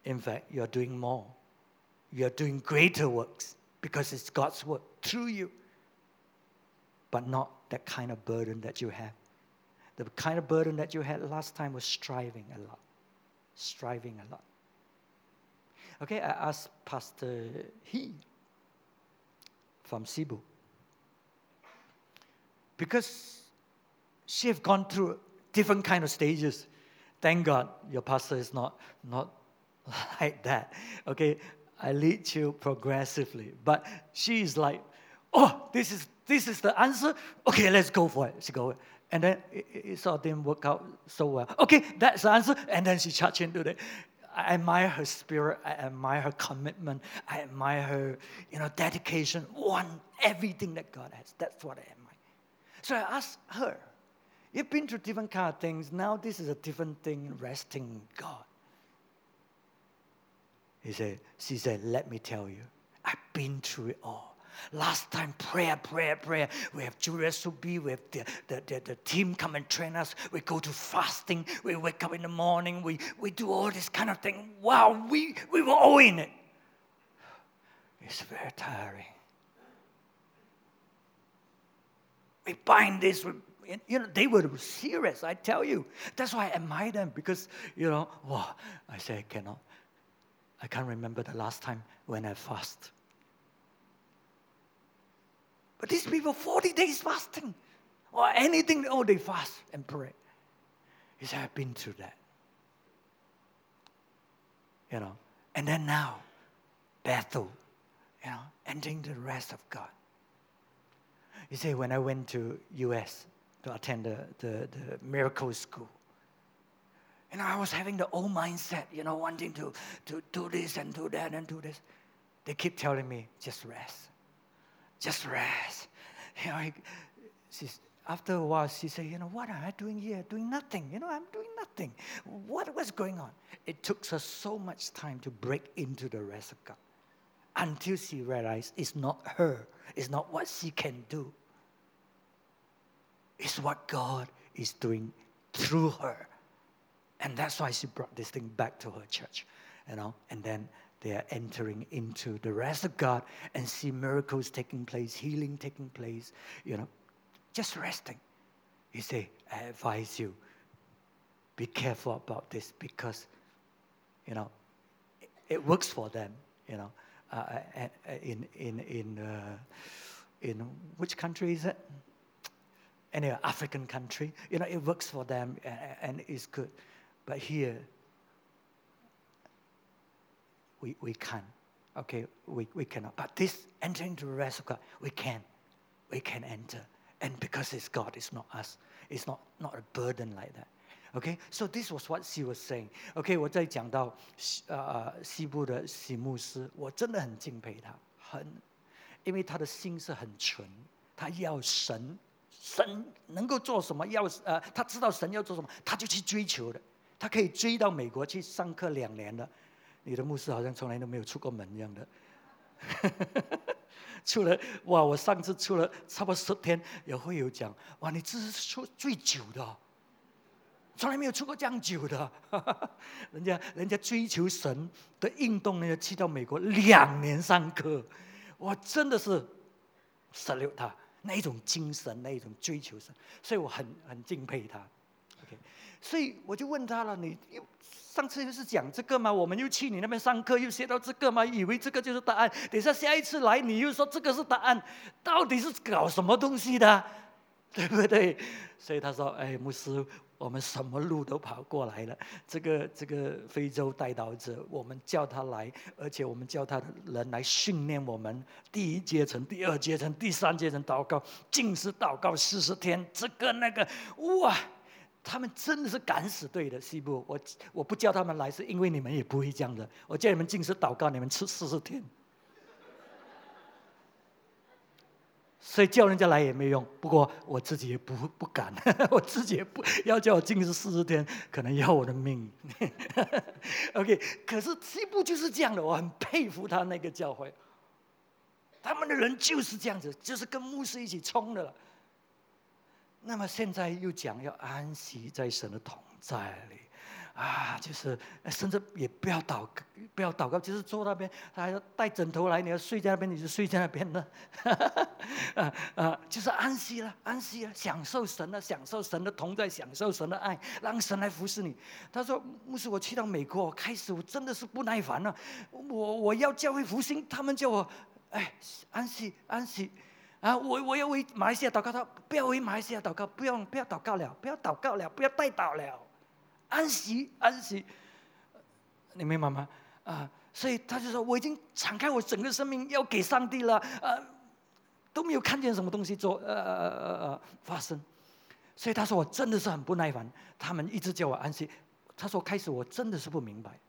in fact, you're doing more. You're doing greater works because it's God's work through you, but not that kind of burden that you have. The kind of burden that you had last time was striving a lot. Striving a lot. Okay, I asked Pastor He from Sibu because she have gone through different kind of stages. Thank God your pastor is not not like that. Okay, I lead you progressively. But she's like, oh, this is this is the answer. Okay, let's go for it. She go, and then it, it sort of didn't work out so well. Okay, that's the answer. And then she charged into it. I admire her spirit. I admire her commitment. I admire her, you know, dedication. One everything that God has. That's what I admire. So I asked her, "You've been through different kind of things. Now this is a different thing. Resting in God." He said, she said, let me tell you, I've been through it all. Last time, prayer, prayer, prayer. We have Julius Subi, we have the, the, the, the, team come and train us. We go to fasting. We wake up in the morning. We, we do all this kind of thing. Wow, we, we were all in it. It's very tiring. We bind this, we, you know, they were serious, I tell you. That's why I admire them because, you know, wow, I say I cannot. I can't remember the last time when I fast. But these people, 40 days fasting or anything, oh, they fast and pray. He said, I've been through that. You know, and then now, Bethel, you know, entering the rest of God. You see, when I went to U.S. to attend the, the, the miracle school, and I was having the old mindset, you know, wanting to, to do this and do that and do this. They keep telling me, just rest. Just rest. You know, she's, after a while, she said, you know, what am I doing here? Doing nothing. You know, I'm doing nothing. What was going on? It took her so much time to break into the rest of God until she realized it's not her, it's not what she can do. It's what God is doing through her. And that's why she brought this thing back to her church, you know. And then they are entering into the rest of God and see miracles taking place, healing taking place, you know, just resting. He say, I advise you, be careful about this because, you know, it, it works for them, you know. Uh, uh, in in in uh, in which country is it? Any African country, you know, it works for them and, and it's good. But here, we, we can. Okay, we, we cannot. But this entering into the rest of God, we can. We can enter. And because it's God, it's not us. It's not, not a burden like that. Okay, so this was what she was saying. Okay，我在讲到呃西部的喜牧师，我真的很敬佩他，很，因为他的心是很纯，他要神，神能够做什么，要呃他知道神要做什么，他就去追求的。 他可以追到美国去上课两年的，你的牧师好像从来都没有出过门一样的。出了哇！我上次出了差不多十天，也会有讲哇，你这是出最久的，从来没有出过这样久的。人家人家追求神的运动呢，去到美国两年上课，我真的是十六他那一种精神，那一种追求神，所以我很很敬佩他。OK 所以我就问他了：“你又上次又是讲这个吗？我们又去你那边上课，又学到这个吗？以为这个就是答案。等下下一次来，你又说这个是答案，到底是搞什么东西的？对不对？”所以他说：“哎，牧师，我们什么路都跑过来了。这个这个非洲带导者，我们叫他来，而且我们叫他的人来训练我们第一阶层、第二阶层、第三阶层祷告，尽是祷告四十天，这个那个，哇！”他们真的是敢死队的西部，我我不叫他们来，是因为你们也不会这样的。我叫你们进食祷告，你们吃四十天，所以叫人家来也没用。不过我自己也不不敢，我自己也不要叫我进食四十天，可能要我的命。OK，可是西部就是这样的，我很佩服他那个教会，他们的人就是这样子，就是跟牧师一起冲的了。那么现在又讲要安息在神的同在里，啊，就是甚至也不要祷，不要祷告，就是坐那边，他要带枕头来，你要睡在那边，你就睡在那边了，啊啊，就是安息了，安息了，享受神了，享受神的同在，享受神的爱，让神来服侍你。他说：“牧师，我去到美国，开始我真的是不耐烦了，我我要教会复兴，他们叫我，哎，安息，安息。”啊，我我要为马来西亚祷告，他不要为马来西亚祷告，不用不要祷告了，不要祷告了，不要带祷了，安息安息，你明白吗？啊，所以他就说我已经敞开我整个生命要给上帝了，呃，都没有看见什么东西做，呃呃呃呃发生，所以他说我真的是很不耐烦，他们一直叫我安息，他说开始我真的是不明白，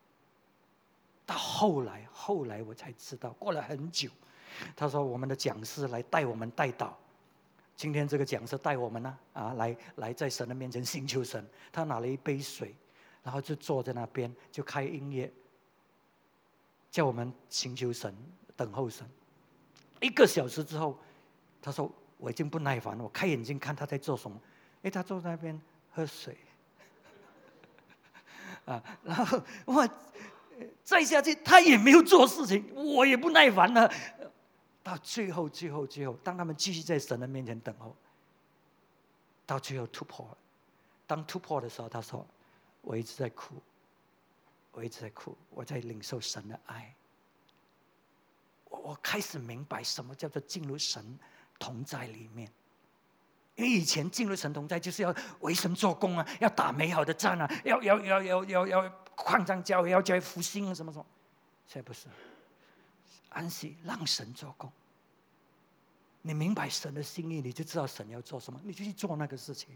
到后来后来我才知道，过了很久。他说：“我们的讲师来带我们带祷，今天这个讲师带我们呢，啊，来来在神的面前寻求神。他拿了一杯水，然后就坐在那边，就开音乐，叫我们寻求神，等候神。一个小时之后，他说我已经不耐烦了，我开眼睛看他在做什么。哎，他坐在那边喝水，啊，然后我再下去，他也没有做事情，我也不耐烦了。”到最后，最后，最后，当他们继续在神的面前等候，到最后突破了。当突破的时候，他说：“我一直在哭，我一直在哭，我在领受神的爱。我我开始明白什么叫做进入神同在里面。因为以前进入神同在，就是要为神做工啊，要打美好的战啊，要要要要要要扩张教会，要教会复兴啊，什么什么。现在不是，安息让神做工。你明白神的心意，你就知道神要做什么，你就去做那个事情。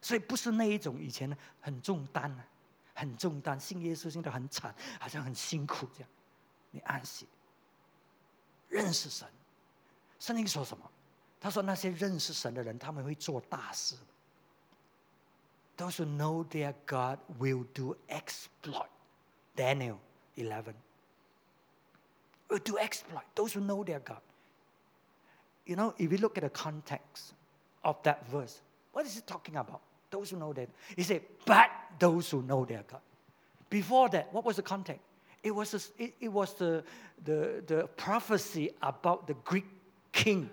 所以不是那一种以前很重担啊，很重担，信耶稣信的很惨，好像很辛苦这样。你安息，认识神。圣经说什么？他说：“那些认识神的人，他们会做大事。Those who know their God will do exploit. Daniel eleven will do exploit. Those who know their God. You know, if you look at the context of that verse, what is it talking about? Those who know that. He said, but those who know their God. Before that, what was the context? It was, a, it, it was the, the, the prophecy about the Greek king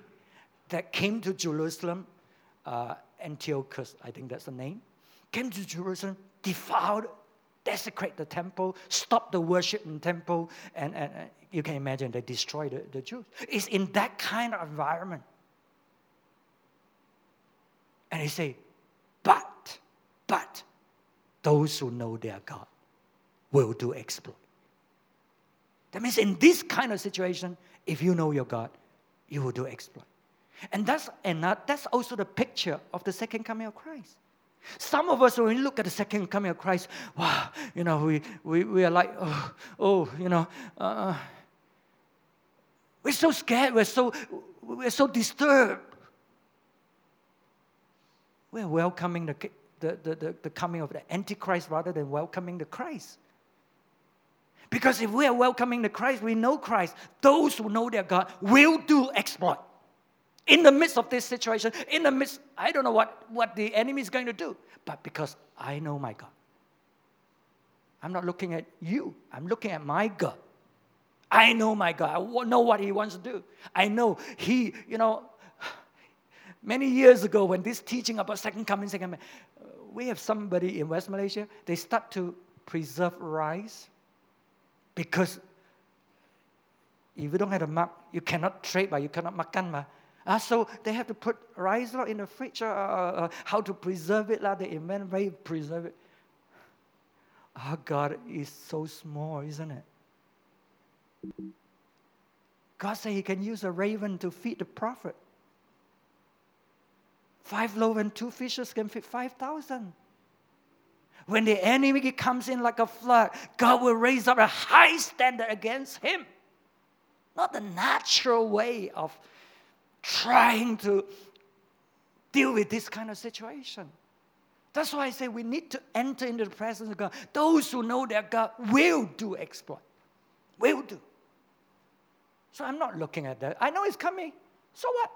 that came to Jerusalem, uh, Antiochus, I think that's the name, came to Jerusalem, defiled, desecrate the temple, stop the worship in the temple, and, and, and you can imagine they destroy the, the Jews. It's in that kind of environment. And he say, but, but, those who know their God will do exploit. That means in this kind of situation, if you know your God, you will do exploit. And that's, and that's also the picture of the second coming of Christ. Some of us, when we look at the second coming of Christ, wow, you know, we, we, we are like, oh, oh you know, uh, we're so scared, we're so, we're so disturbed. We're welcoming the, the, the, the, coming of the Antichrist rather than welcoming the Christ. Because if we are welcoming the Christ, we know Christ. Those who know their God will do exploit in the midst of this situation, in the midst, I don't know what, what the enemy is going to do, but because I know my God. I'm not looking at you, I'm looking at my God. I know my God. I know what He wants to do. I know He, you know, many years ago when this teaching about second coming, second coming, we have somebody in West Malaysia, they start to preserve rice because if you don't have a mark, you cannot trade, but you cannot makan. Ma. Uh, so they have to put rice in the fridge, uh, uh, how to preserve it. Uh, they invent way to preserve it. Our God is so small, isn't it? God said he can use a raven to feed the prophet. Five loaves and two fishes can feed 5,000. When the enemy comes in like a flood, God will raise up a high standard against him. Not the natural way of trying to deal with this kind of situation. That's why I say we need to enter into the presence of God. Those who know their God will do exploit. Will do. So I'm not looking at that. I know it's coming. So what?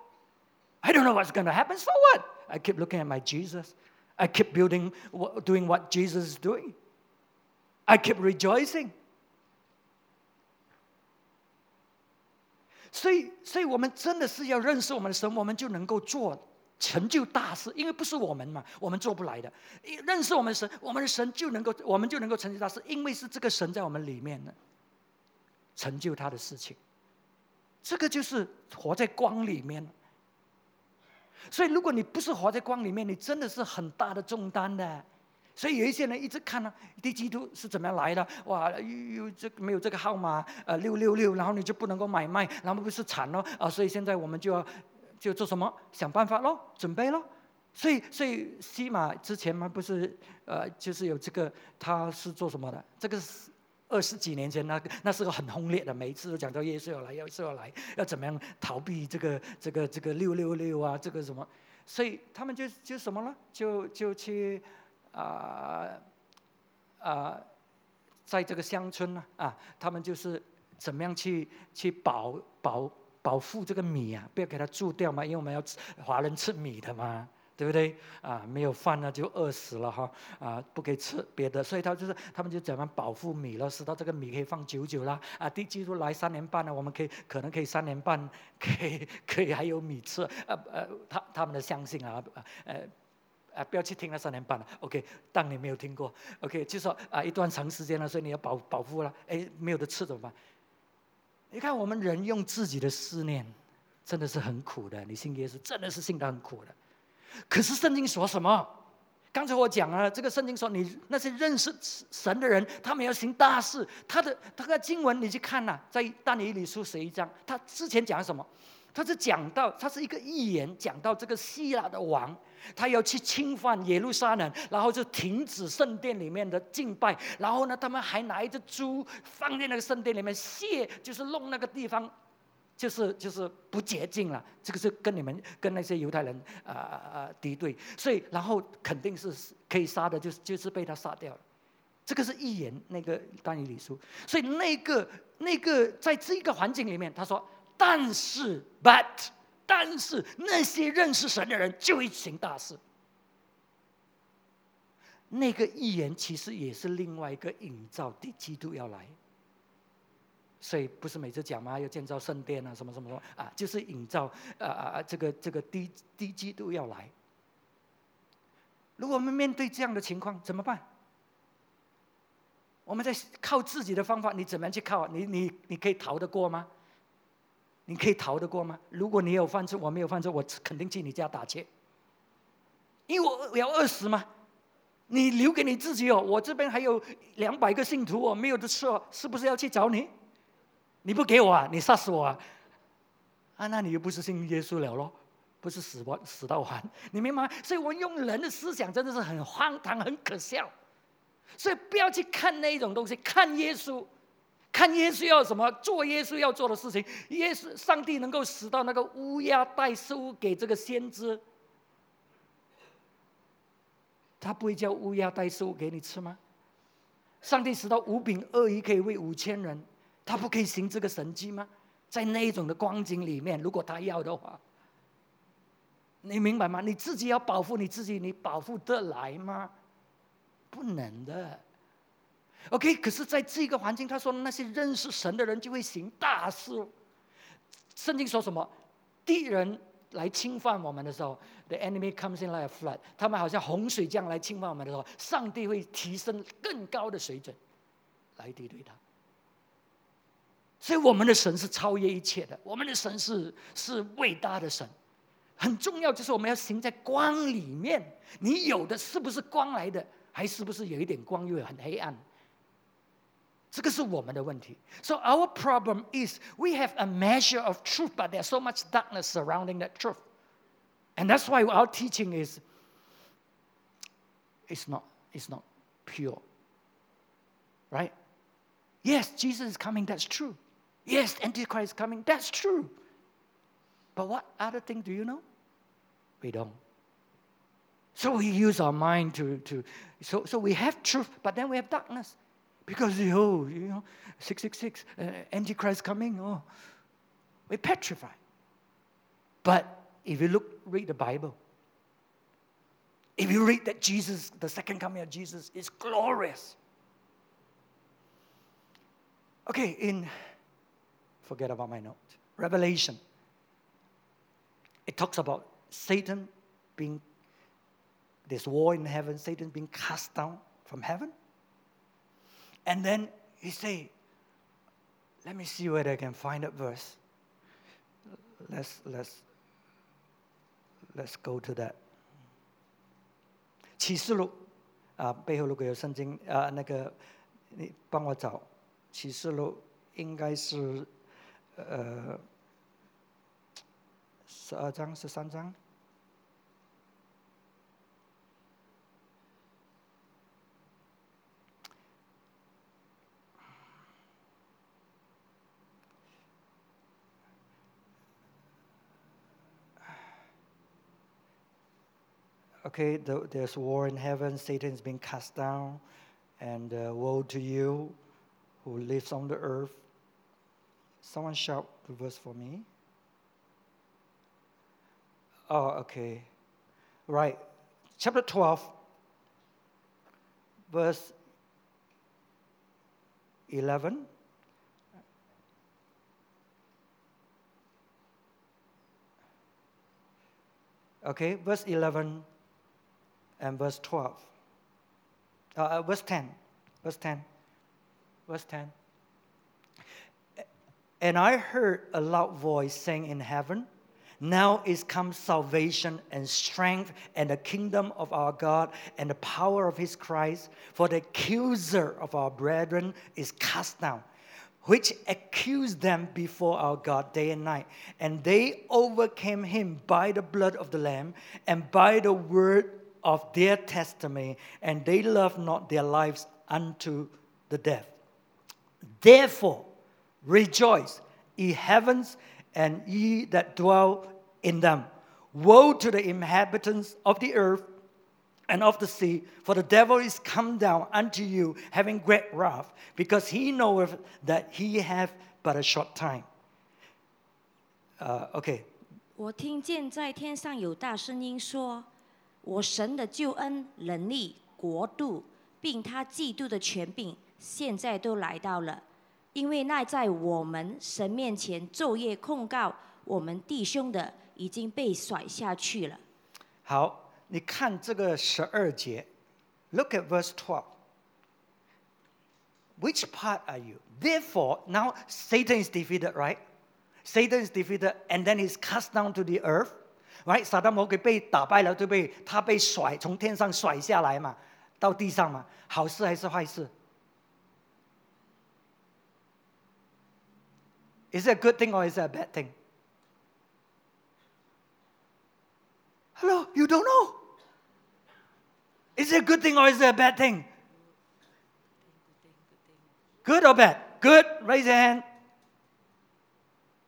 I don't know what's going to happen. So what? I keep looking at my Jesus. I keep building, doing what Jesus is doing. I keep rejoicing. 所以，所以我们真的是要认识我们的神，我们就能够做成就大事。因为不是我们嘛，我们做不来的。认识我们神，我们的神就能够，我们就能够成就大事。因为是这个神在我们里面呢，成就他的事情。 这个就是活在光里面。所以，如果你不是活在光里面，你真的是很大的重担的。所以有一些人一直看呢，第基督是怎么样来的？哇，又又这没有这个号码，呃，六六六，然后你就不能够买卖，然后不是惨了啊？所以现在我们就要就做什么？想办法喽，准备喽。所以，所以西马之前嘛，不是呃，就是有这个，他是做什么的？这个是二十几年前，那个那是个很轰烈的，每一次都讲到耶稣要来，耶稣要来，要怎么样逃避这个这个这个六六六啊？这个什么？所以他们就就什么了？就就去。啊啊，在这个乡村呢啊，他们就是怎么样去去保保保护这个米啊，不要给它蛀掉嘛，因为我们要吃华人吃米的嘛，对不对？啊，没有饭呢就饿死了哈啊，不可以吃别的，所以他就是他们就怎么保护米了，使到这个米可以放久久啦啊。第基督来三年半呢，我们可以可能可以三年半 可以可以还有米吃，呃呃，他他们的相信啊呃。啊，不要去听那三年半了。OK，当你没有听过，OK，就说啊，一段长时间了，所以你要保保护了。哎，没有的吃怎么办？你看我们人用自己的思念，真的是很苦的。你信耶稣，真的是信得很苦的。可是圣经说什么？刚才我讲了，这个圣经说，你那些认识神的人，他们要行大事。他的他的经文你去看呐，在但以理书十一章，他之前讲什么？他是讲到，他是一个预言，讲到这个希腊的王，他要去侵犯耶路撒冷，然后就停止圣殿里面的敬拜，然后呢，他们还拿一只猪放在那个圣殿里面卸，就是弄那个地方。就是就是不洁净了，这个是跟你们跟那些犹太人啊啊敌对，所以然后肯定是可以杀的，就是就是被他杀掉了。这个是预言，那个但以理书，所以那个那个在这个环境里面，他说，但是 but 但是那些认识神的人就会行大事。那个预言其实也是另外一个营造，的基督要来。所以不是每次讲吗？要建造圣殿啊，什么什么什么啊，就是营造啊啊啊这个这个低低基督要来。如果我们面对这样的情况怎么办？我们在靠自己的方法，你怎么样去靠？你你你可以逃得过吗？你可以逃得过吗？如果你有犯罪，我没有犯罪，我肯定去你家打劫。因为我要饿死吗？你留给你自己哦，我这边还有两百个信徒哦，没有的吃哦，是不是要去找你？你不给我啊？你杀死我啊？啊，那你又不是信耶稣了咯？不是死完死到完？你明白吗？所以我们用人的思想真的是很荒唐、很可笑。所以不要去看那一种东西，看耶稣，看耶稣要什么，做耶稣要做的事情。耶稣，上帝能够使到那个乌鸦带食物给这个先知，他不会叫乌鸦带食物给你吃吗？上帝使到五饼二鱼可以喂五千人。他不可以行这个神迹吗？在那一种的光景里面，如果他要的话，你明白吗？你自己要保护你自己，你保护得来吗？不能的。OK，可是在这个环境，他说那些认识神的人就会行大事。圣经说什么？敌人来侵犯我们的时候，the enemy comes in like a flood，他们好像洪水这样来侵犯我们的时候，上帝会提升更高的水准来敌对他。所以我们的神是超越一切的，我们的神是是伟大的神，很重要就是我们要行在光里面。你有的是不是光来的，还是不是有一点光又很黑暗？这个是我们的问题。So our problem is we have a measure of truth, but there's so much darkness surrounding that truth, and that's why our teaching is it's not it's not pure, right? Yes, Jesus is coming. That's true. Yes, Antichrist is coming. That's true. But what other thing do you know? We don't. So we use our mind to, to so, so we have truth, but then we have darkness. Because, oh, you know, 666, uh, Antichrist coming, oh, we're petrified. But if you look, read the Bible, if you read that Jesus, the second coming of Jesus, is glorious. Okay, in Forget about my note. Revelation. It talks about Satan being, this war in heaven, Satan being cast down from heaven. And then he say, let me see whether I can find that verse. Let's, let's, let's go to that. 启示录啊，背后如果有圣经啊，那个你帮我找启示录，应该是 呃，十二章、十三章。Okay, there's war in heaven, Satan is being cast down, and uh, woe to you who lives on the earth. Someone shout verse for me. Oh, okay. Right. Chapter 12, verse 11. Okay, verse 11 and verse 12. Uh, uh, verse 10. Verse 10. Verse 10. And I heard a loud voice saying in heaven, Now is come salvation and strength and the kingdom of our God and the power of his Christ. For the accuser of our brethren is cast down, which accused them before our God day and night. And they overcame him by the blood of the Lamb and by the word of their testimony, and they loved not their lives unto the death. Therefore, Rejoice, ye heavens, and ye that dwell in them. Woe to the inhabitants of the earth and of the sea, for the devil is come down unto you, having great wrath, because he knoweth that he hath but a short time. Uh, okay.
我听见在天上有大声音说：“我神的救恩、能力、国度，并他基督的权柄，现在都来到了。因为那在我们神面前昼夜控告我们弟兄的，已经被甩下去了。
好，你看这个十二节，Look at verse twelve. Which part are you? Therefore, now Satan is defeated, right? Satan is defeated, and then he's cast down to the earth, right? 撒旦魔鬼被打败了，对不对？他被甩从天上甩下来嘛，到地上嘛，好事还是坏事？Is it a good thing or is it a bad thing? Hello, you don't know. Is it a good thing or is it a bad thing? Good or bad? Good, raise your hand.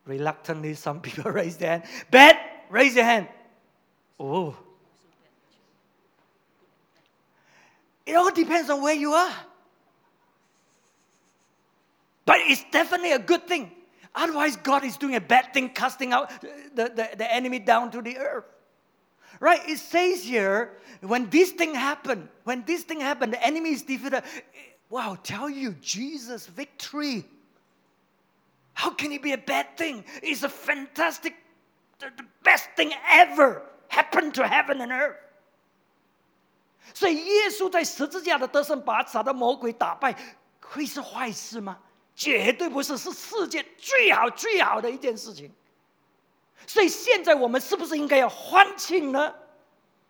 Reluctantly, some people raise their hand. Bad, raise your hand. Oh. It all depends on where you are. But it's definitely a good thing. Otherwise, God is doing a bad thing, casting out the, the, the enemy down to the earth. Right? It says here, when this thing happened, when this thing happened, the enemy is defeated. Wow, tell you, Jesus' victory. How can it be a bad thing? It's a fantastic, the, the best thing ever happened to heaven and earth. 所以耶稣在十字架的得胜，把撒旦魔鬼打败，会是坏事吗？绝对不是，是世界最好最好的一件事情。所以现在我们是不是应该要欢庆呢？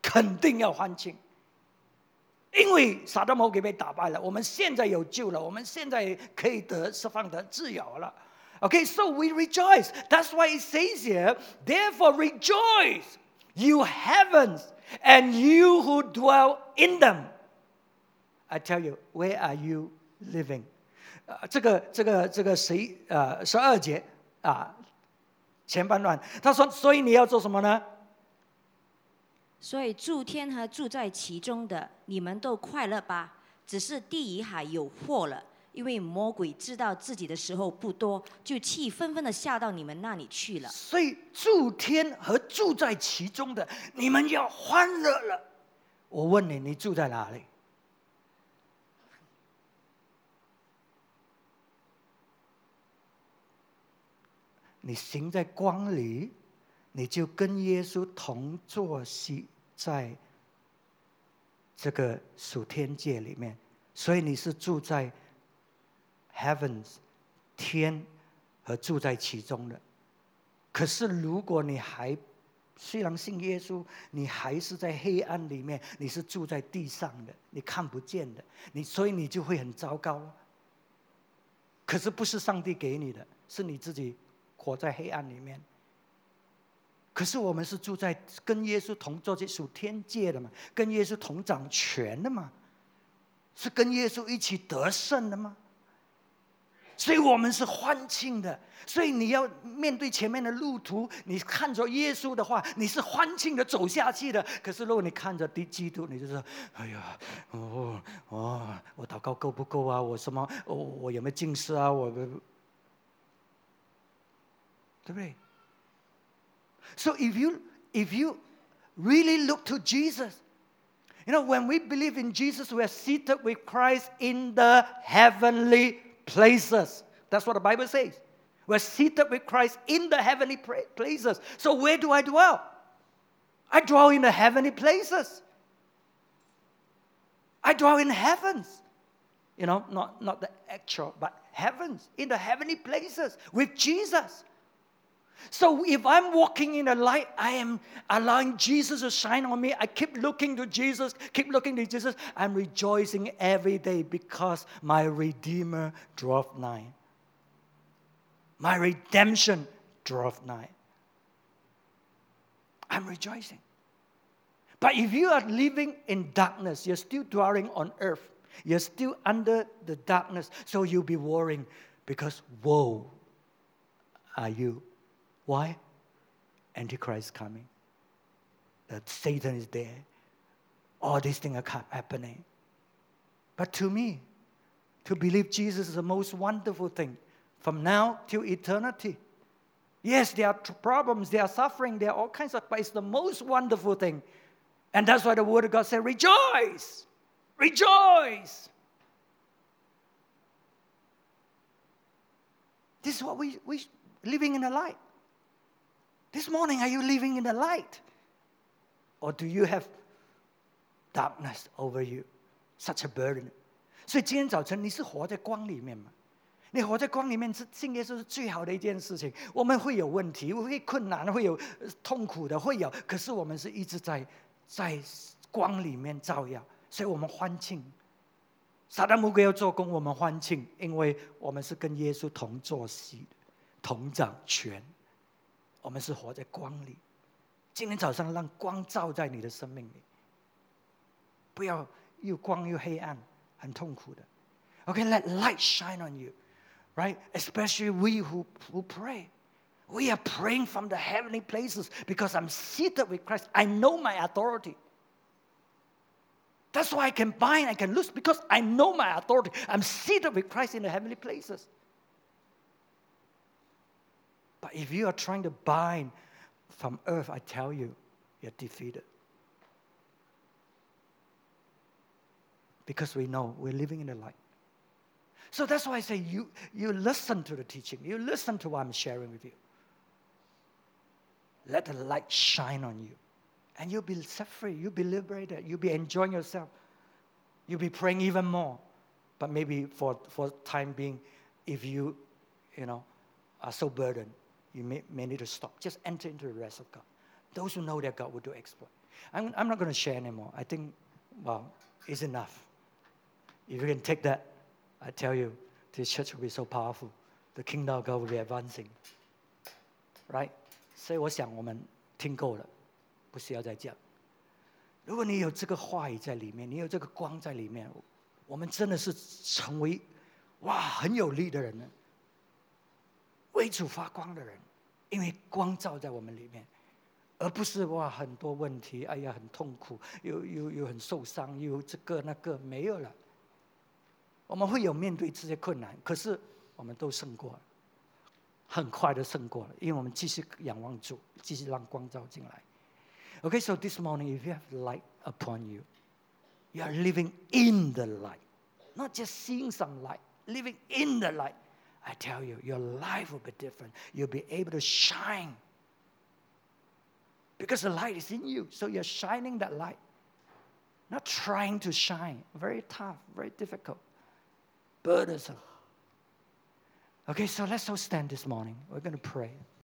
肯定要欢庆，因为撒旦魔鬼被打败了，我们现在有救了，我们现在可以得释放得自由了。Okay, so we rejoice. That's why it says here, therefore rejoice, you heavens, and you who dwell in them. I tell you, where are you living? 呃，这个这个这个十呃十二节啊，前半段他说，所以你要做什么呢？
所以诸天和住在其中的，你们都快乐吧。只是地与海有祸了，因为魔鬼知道自己的时候不多，就气愤愤的下到你们那里去了。
所以诸天和住在其中的，你们要欢乐了。我问你，你住在哪里？你行在光里，你就跟耶稣同坐席在这个属天界里面，所以你是住在 heavens 天和住在其中的。可是如果你还虽然信耶稣，你还是在黑暗里面，你是住在地上的，你看不见的，你所以你就会很糟糕。可是不是上帝给你的，是你自己。活在黑暗里面，可是我们是住在跟耶稣同坐这属天界的嘛，跟耶稣同掌权的嘛，是跟耶稣一起得胜的吗？所以我们是欢庆的。所以你要面对前面的路途，你看着耶稣的话，你是欢庆的走下去的。可是如果你看着的基督，你就说：“哎呀，哦哦，我祷告够不够啊？我什么？我我有没有近视啊？我。” So if you if you really look to Jesus, you know, when we believe in Jesus, we are seated with Christ in the heavenly places. That's what the Bible says. We're seated with Christ in the heavenly places. So where do I dwell? I dwell in the heavenly places. I dwell in heavens. You know, not, not the actual, but heavens, in the heavenly places with Jesus. So if I'm walking in the light, I am allowing Jesus to shine on me. I keep looking to Jesus, keep looking to Jesus. I'm rejoicing every day because my Redeemer drove nigh. My redemption drove nigh. I'm rejoicing. But if you are living in darkness, you're still dwelling on earth, you're still under the darkness, so you'll be worrying because woe are you. Why? Antichrist coming. That Satan is there. All these things are happening. But to me, to believe Jesus is the most wonderful thing from now till eternity. Yes, there are problems, there are suffering, there are all kinds of, but it's the most wonderful thing. And that's why the Word of God said, Rejoice! Rejoice! This is what we, we living in the light. This morning, are you living in the light? Or do you have darkness over you? Such a burden. 所以今天早晨你是活在光里面吗？你活在光里面，是信耶稣是最好的一件事情。我们会有问题，会困难，会有痛苦的，会有。可是我们是一直在在光里面照耀，所以我们欢庆。撒旦魔鬼要做工，我们欢庆，因为我们是跟耶稣同坐席、同掌权。我们是活在光里。今天早上让光照在你的生命里，不要又光又黑暗，很痛苦的。OK，let light shine on you。right? Especially we who, who pray. We are praying from the heavenly places because I'm seated with Christ. I know my authority. That's why I can bind, I can loose, because I know my authority. I'm seated with Christ in the heavenly places. But if you are trying to bind from earth, I tell you, you're defeated. Because we know we're living in the light. So that's why I say you, you listen to the teaching, you listen to what I'm sharing with you. Let the light shine on you. And you'll be set free, you'll be liberated, you'll be enjoying yourself. You'll be praying even more. But maybe for, for time being, if you, you know, are so burdened, you may, may need to stop. Just enter into the rest of God. Those who know that God will do exploit. I'm, I'm not going to share anymore. I think, well, it's enough. If you can take that I tell you, this church will be so powerful. The kingdom of God will be advancing. Right? 所以我想我们听够了，不需要再讲。如果你有这个话语在里面，你有这个光在里面，我们真的是成为哇很有力的人呢， 为主发光的人，因为光照在我们里面，而不是哇很多问题，哎呀很痛苦，又又又很受伤，又这个那个没有了。我们会有面对这些困难，可是我们都胜过了，很快的胜过了，因为我们继续仰望主，继续让光照进来。Okay, so this morning, if you have light upon you, you are living in the light, not just seeing some light, living in the light. I tell you, your life will be different. You'll be able to shine because the light is in you. So you're shining that light, not trying to shine. Very tough, very difficult burdensome. Okay, so let's all stand this morning. We're going to pray.